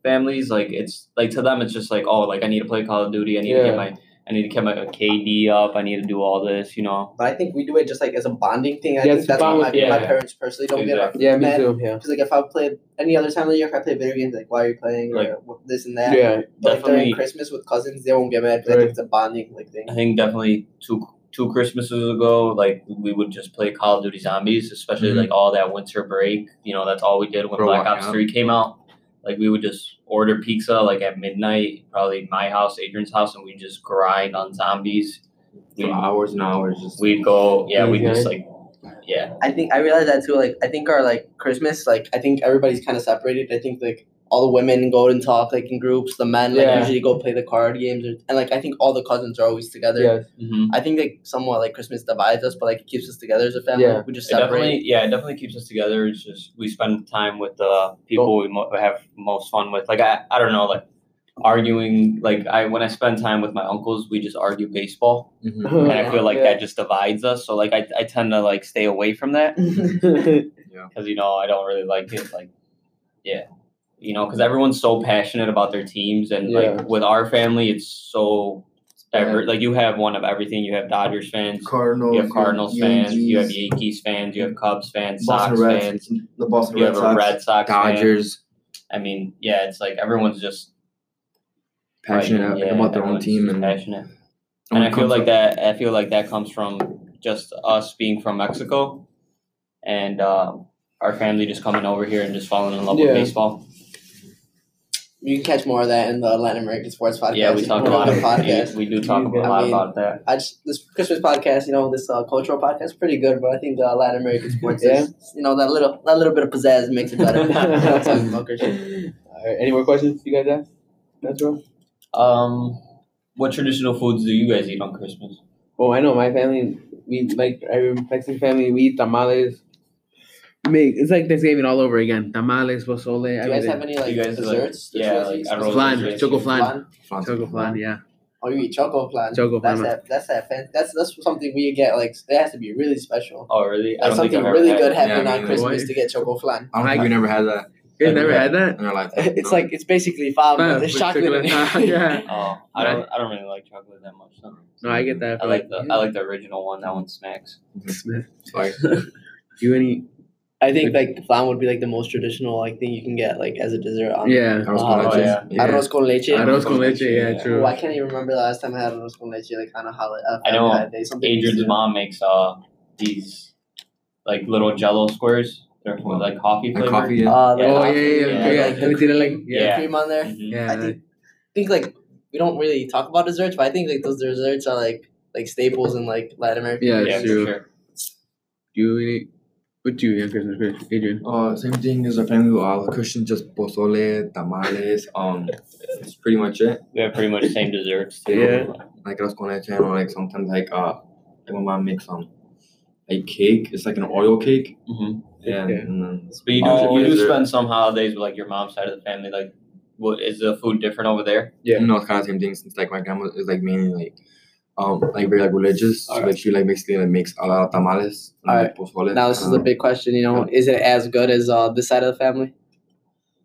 [SPEAKER 3] families like it's like to them it's just like oh like I need to play Call of Duty. I need to get my I need to get my KD up. I need to do all this. You know.
[SPEAKER 4] But I think we do it just like as a bonding thing. I
[SPEAKER 1] Yeah,
[SPEAKER 4] think
[SPEAKER 1] it's
[SPEAKER 4] that's why my,
[SPEAKER 3] yeah.
[SPEAKER 4] my parents personally don't
[SPEAKER 3] Exactly.
[SPEAKER 1] yeah,
[SPEAKER 4] get
[SPEAKER 1] me
[SPEAKER 4] mad.
[SPEAKER 1] too. Yeah,
[SPEAKER 4] Because like if I play any other time of the year, if I play video games, like why are you playing
[SPEAKER 3] Like-
[SPEAKER 4] or this and that.
[SPEAKER 1] yeah,
[SPEAKER 4] But like during
[SPEAKER 3] Definitely.
[SPEAKER 4] Christmas with cousins, they won't get mad because I think it's a bonding like thing.
[SPEAKER 3] I think definitely two two Christmases ago, like we would just play Call of Duty Zombies, especially
[SPEAKER 2] Mhm.
[SPEAKER 3] like all that winter break. You know, that's all we did when
[SPEAKER 2] For
[SPEAKER 3] Black Ops. Three came out. Like we would just order pizza like at midnight, probably my house, Adrian's house, and we just grind on zombies.
[SPEAKER 2] For
[SPEAKER 3] We
[SPEAKER 2] hours and hours, just
[SPEAKER 3] we'd go, yeah, we
[SPEAKER 1] Okay.
[SPEAKER 3] just like, yeah,
[SPEAKER 4] I think I realized that too. Like I think our like Christmas, like I think everybody's kind of separated. I think like all the women go and talk like in groups. The men like
[SPEAKER 1] Yeah.
[SPEAKER 4] usually go play the card games, or, and like I think all the cousins are always together.
[SPEAKER 1] yeah,
[SPEAKER 3] hmm
[SPEAKER 4] I think like somewhat like Christmas divides us, but like it keeps us together as a family.
[SPEAKER 1] Yeah.
[SPEAKER 4] We just
[SPEAKER 3] It definitely, yeah, it definitely keeps us together. It's just we spend time with the people we mo- have most fun with. Like I, I don't know, like arguing. Like I, when I spend time with my uncles, we just argue baseball.
[SPEAKER 2] mhm.
[SPEAKER 3] and I feel like
[SPEAKER 1] Yeah.
[SPEAKER 3] that just divides us. So like I, I tend to like stay away from that because you know I don't really like it. Like, yeah, you know, because everyone's so passionate about their teams, and
[SPEAKER 1] Yeah.
[SPEAKER 3] like with our family, it's so diverse. Like you have one of everything. You have Dodgers fans,
[SPEAKER 2] Cardinals,
[SPEAKER 3] you have Cardinals fans, you have
[SPEAKER 2] Yankees,
[SPEAKER 3] Yankees fans, you have Cubs fans,
[SPEAKER 2] Boston
[SPEAKER 3] Sox fans,
[SPEAKER 2] the Boston
[SPEAKER 3] you
[SPEAKER 2] Red
[SPEAKER 3] have
[SPEAKER 2] Sox,
[SPEAKER 3] a Red Sox fan.
[SPEAKER 2] Dodgers,
[SPEAKER 3] I mean, yeah, it's like everyone's just
[SPEAKER 2] passionate
[SPEAKER 3] like, yeah,
[SPEAKER 2] about their own team, and
[SPEAKER 3] passionate. and I feel like that. I feel like that comes from just us being from Mexico, and uh, our family just coming over here and just falling in love
[SPEAKER 1] Yeah.
[SPEAKER 3] with baseball.
[SPEAKER 4] You can catch more of that in the Latin American Sports Podcast.
[SPEAKER 3] Yeah, we talk a lot.
[SPEAKER 4] of
[SPEAKER 3] Of,
[SPEAKER 4] podcast.
[SPEAKER 3] we do talk a
[SPEAKER 1] I
[SPEAKER 3] lot
[SPEAKER 4] mean,
[SPEAKER 3] about that.
[SPEAKER 4] I just this Christmas podcast, you know, this uh, cultural podcast, is pretty good, but I think uh, Latin American sports
[SPEAKER 1] Yeah.
[SPEAKER 4] is, you know, that little that little bit of pizzazz makes it better. About
[SPEAKER 1] All right, any more questions you guys have? That's.
[SPEAKER 3] Um, what traditional foods do you guys eat on Christmas?
[SPEAKER 1] Well, I know my family. We like every Mexican family. We eat tamales. Make it's like Thanksgiving all over again. Tamales, pozole.
[SPEAKER 4] Do you guys have any like
[SPEAKER 3] You guys, like-
[SPEAKER 4] desserts? that you
[SPEAKER 3] yeah,
[SPEAKER 4] guys
[SPEAKER 3] like,
[SPEAKER 4] eat?
[SPEAKER 3] I don't know,
[SPEAKER 1] Flan, choco flan,
[SPEAKER 4] Flan?
[SPEAKER 1] choco flan. Yeah,
[SPEAKER 4] Oh, you eat choco flan.
[SPEAKER 1] Choco flan.
[SPEAKER 4] That's
[SPEAKER 1] flan.
[SPEAKER 4] that. That's that. Fan, that's that's something we get. Like it has to be really special.
[SPEAKER 3] Oh, really? I
[SPEAKER 4] Like something really good
[SPEAKER 3] it.
[SPEAKER 4] happened
[SPEAKER 2] Yeah,
[SPEAKER 4] on Christmas
[SPEAKER 1] neither.
[SPEAKER 4] to get choco flan.
[SPEAKER 2] I don't think we never had that
[SPEAKER 1] you
[SPEAKER 3] Have
[SPEAKER 1] never had that.
[SPEAKER 2] in our lifetime.
[SPEAKER 4] It's like it's basically five.
[SPEAKER 1] Flan
[SPEAKER 4] There's
[SPEAKER 1] with
[SPEAKER 4] chocolate in
[SPEAKER 1] chocolate.
[SPEAKER 4] it.
[SPEAKER 1] yeah.
[SPEAKER 3] Oh, I don't. I don't really like chocolate that much. So.
[SPEAKER 1] No, I get that.
[SPEAKER 3] I like the. I like the original one. That one smacks.
[SPEAKER 1] Smith.
[SPEAKER 2] like
[SPEAKER 1] You any?
[SPEAKER 4] I think like flan would be like the most traditional like thing you can get like as a dessert. On
[SPEAKER 1] Yeah.
[SPEAKER 2] arroz
[SPEAKER 4] Oh,
[SPEAKER 2] con leche.
[SPEAKER 3] yeah.
[SPEAKER 2] Yeah.
[SPEAKER 4] Arroz con leche.
[SPEAKER 1] Arroz con leche. Yeah,
[SPEAKER 3] Yeah.
[SPEAKER 1] true.
[SPEAKER 4] Oh, I can't even remember the last time I had arroz con leche like on a holiday. Uh,
[SPEAKER 3] I know
[SPEAKER 4] family holiday, something
[SPEAKER 3] Adrian's
[SPEAKER 4] used
[SPEAKER 3] mom makes uh these like little Jello squares. They're with, like coffee flavor.
[SPEAKER 2] coffee, yeah.
[SPEAKER 4] Uh, the
[SPEAKER 3] Yeah.
[SPEAKER 1] Oh yeah, yeah, yeah.
[SPEAKER 3] yeah,
[SPEAKER 1] yeah.
[SPEAKER 4] like the
[SPEAKER 1] Let me see the, like, yeah,
[SPEAKER 3] Yeah.
[SPEAKER 4] cream on there.
[SPEAKER 3] Mhm.
[SPEAKER 1] yeah.
[SPEAKER 4] I think think like we don't really talk about desserts, but I think like those desserts are like like staples in like Latin America.
[SPEAKER 1] Yeah,
[SPEAKER 3] yeah, for
[SPEAKER 1] true.
[SPEAKER 3] sure.
[SPEAKER 1] Do you eat? What do you eat on Christmas, Chris? Adrian?
[SPEAKER 2] Uh, same thing as our family. We're all Christian, just pozole, tamales. Um, that's pretty much it.
[SPEAKER 3] We have pretty much the same desserts too.
[SPEAKER 1] Yeah.
[SPEAKER 2] Like arroz con leche, or like sometimes like uh, like my mom makes um, a cake. It's like an oil cake.
[SPEAKER 3] hmm
[SPEAKER 2] Yeah,
[SPEAKER 1] Okay.
[SPEAKER 2] and then
[SPEAKER 3] But you do,
[SPEAKER 2] Oh,
[SPEAKER 3] you do
[SPEAKER 2] is
[SPEAKER 3] spend some holidays with like your mom's side of the family. Like, what is the food different over there?
[SPEAKER 1] Yeah.
[SPEAKER 2] you know it's kind of the same thing. Since like my grandma is like mainly like um like very like religious, so like
[SPEAKER 4] Alright.
[SPEAKER 2] she like basically like makes a lot of tamales. and, like, pozole.
[SPEAKER 4] Now this is
[SPEAKER 2] Um,
[SPEAKER 4] a big question. You know, is it as good as uh this side of the family?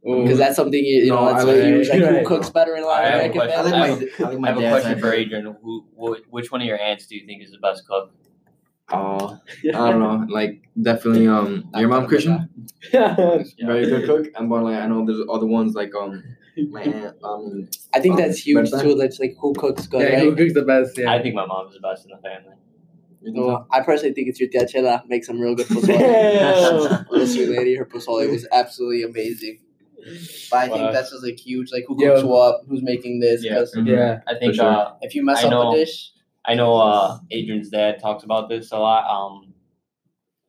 [SPEAKER 4] Because that's something you, you know
[SPEAKER 2] No,
[SPEAKER 4] that's
[SPEAKER 2] I
[SPEAKER 4] like,
[SPEAKER 2] like-
[SPEAKER 4] huge. Like who cooks better in
[SPEAKER 3] I
[SPEAKER 4] Latin
[SPEAKER 3] have a
[SPEAKER 4] American
[SPEAKER 3] question.
[SPEAKER 4] family?
[SPEAKER 3] I have
[SPEAKER 2] I like
[SPEAKER 3] I
[SPEAKER 2] my
[SPEAKER 3] have a question for. Adrian. Who, wh- which one of your aunts do you think is the best cook?
[SPEAKER 2] Uh, I don't know, like definitely um your mom Christian, yeah. very good cook, and but like I know there's other ones like um my aunt um
[SPEAKER 4] I think that's huge too. That's like who cooks good,
[SPEAKER 1] yeah,
[SPEAKER 4] right?
[SPEAKER 1] who cooks the best? Yeah.
[SPEAKER 3] I think my mom's the best in the family.
[SPEAKER 4] No, I personally think it's your tia Chela makes some real good pozole. Little sweet lady, her pozole was absolutely amazing. But I think
[SPEAKER 3] Wow.
[SPEAKER 4] that's just like huge. Like who
[SPEAKER 1] Yeah.
[SPEAKER 4] cooks what, who's making this?
[SPEAKER 3] Yeah.
[SPEAKER 4] 'cause
[SPEAKER 1] yeah.
[SPEAKER 3] I think
[SPEAKER 2] sure.
[SPEAKER 3] uh,
[SPEAKER 4] if you mess
[SPEAKER 3] I
[SPEAKER 4] up
[SPEAKER 3] know.
[SPEAKER 4] a dish,
[SPEAKER 3] I know uh, Adrian's dad talks about this a lot. Um,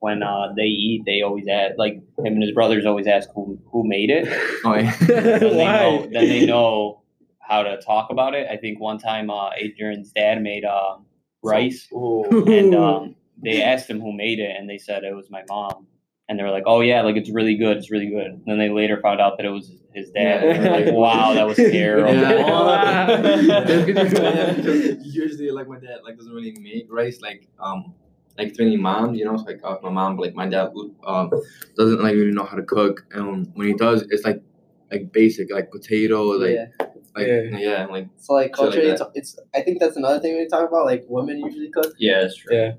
[SPEAKER 3] when uh, they eat, they always ask, like him and his brothers always ask who who made it.
[SPEAKER 2] Oh yeah.
[SPEAKER 3] Then they know, then they know how to talk about it. I think one time uh, Adrian's dad made uh, rice, and um, they asked him who made it, and they said it was my mom. And they were like, "Oh yeah, like it's really good, it's really good." And then they later found out that it was his dad. And they were like, "Wow, that was terrible."
[SPEAKER 2] Yeah. Usually, like my dad, like doesn't really make rice, like um, like to any moms, you know. So like uh, my mom, like my dad, um, doesn't like really know how to cook, and when he does, it's like like basic, like potato, like
[SPEAKER 4] yeah.
[SPEAKER 2] like
[SPEAKER 1] Yeah.
[SPEAKER 2] yeah, and, like
[SPEAKER 4] So like
[SPEAKER 2] Shit like
[SPEAKER 4] culturally, it's, it's I think that's another thing we talk about. Like women usually cook.
[SPEAKER 3] yeah, it's true.
[SPEAKER 1] Yeah.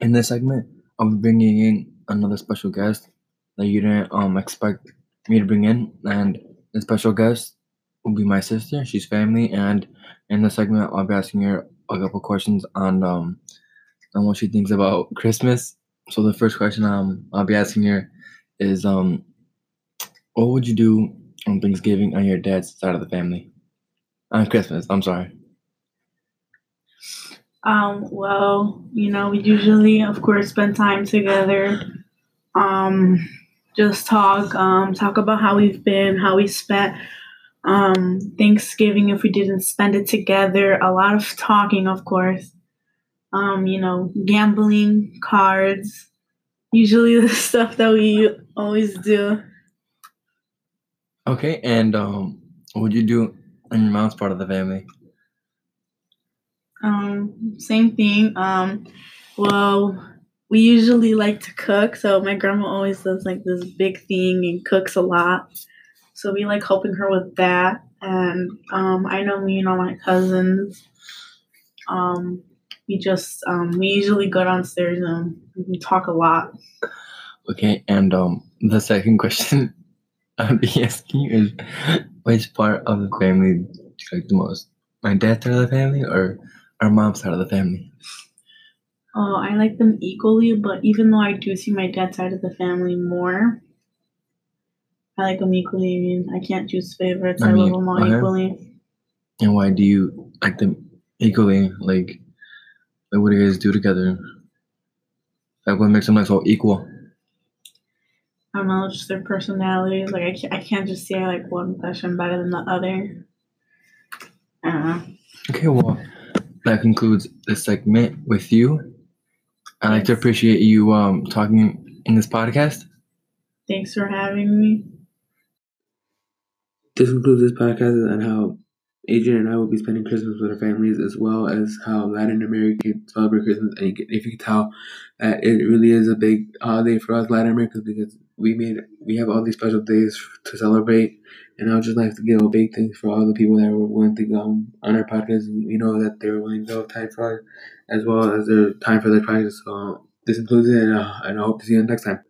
[SPEAKER 2] in this segment, I'm bringing in another special guest that you didn't um expect me to bring in, and the special guest will be my sister. She's family, and in the segment, I'll be asking her a couple questions on um on what she thinks about Christmas. So the first question um I'll be asking her is um what would you do on Thanksgiving on your dad's side of the family? On Christmas, I'm sorry.
[SPEAKER 5] Um, well, you know, we usually, of course, spend time together. Um, just talk, um, talk about how we've been, how we spent um, Thanksgiving if we didn't spend it together. A lot of talking, of course. Um, you know, gambling, cards, usually the stuff that we always do.
[SPEAKER 2] Okay, and um what do you do on your mom's part of the family?
[SPEAKER 5] Um, same thing. Um, well, we usually like to cook, so my grandma always does like this big thing and cooks a lot. So we like helping her with that. And um, I know me and all my cousins. Um, we just um, we usually go downstairs and we talk a lot.
[SPEAKER 2] Okay, and um, the second question I'll be asking you is which part of the family do you like the most? My dad's side of the family or our mom's side of the family?
[SPEAKER 5] Oh, I like them equally, but even though I do see my dad's side of the family more, I like them equally. I mean, I can't choose favorites.
[SPEAKER 2] I
[SPEAKER 5] I,
[SPEAKER 2] mean,
[SPEAKER 5] love them all equally.
[SPEAKER 2] And why do you like them equally? Like, like what do you guys do together? Like, what makes them like so equal?
[SPEAKER 5] I don't know, just their personalities. Like I can't, I can't just say I like one person better than the other. I don't know.
[SPEAKER 2] Okay, well, that concludes this segment with you. I'd like to appreciate you um talking in this podcast.
[SPEAKER 5] Thanks for having me.
[SPEAKER 1] This concludes this podcast on how Adrian and I will be spending Christmas with our families, as well as how Latin Americans celebrate Christmas. And if you can tell that it really is a big holiday for us Latin Americans because we made we have all these special days to celebrate. And I would just like to give a big thanks for all the people that were willing to come on our podcast. We know that they were willing to have time for us, as well as their time for their practice. So this concludes it, and, uh, and I hope to see you next time.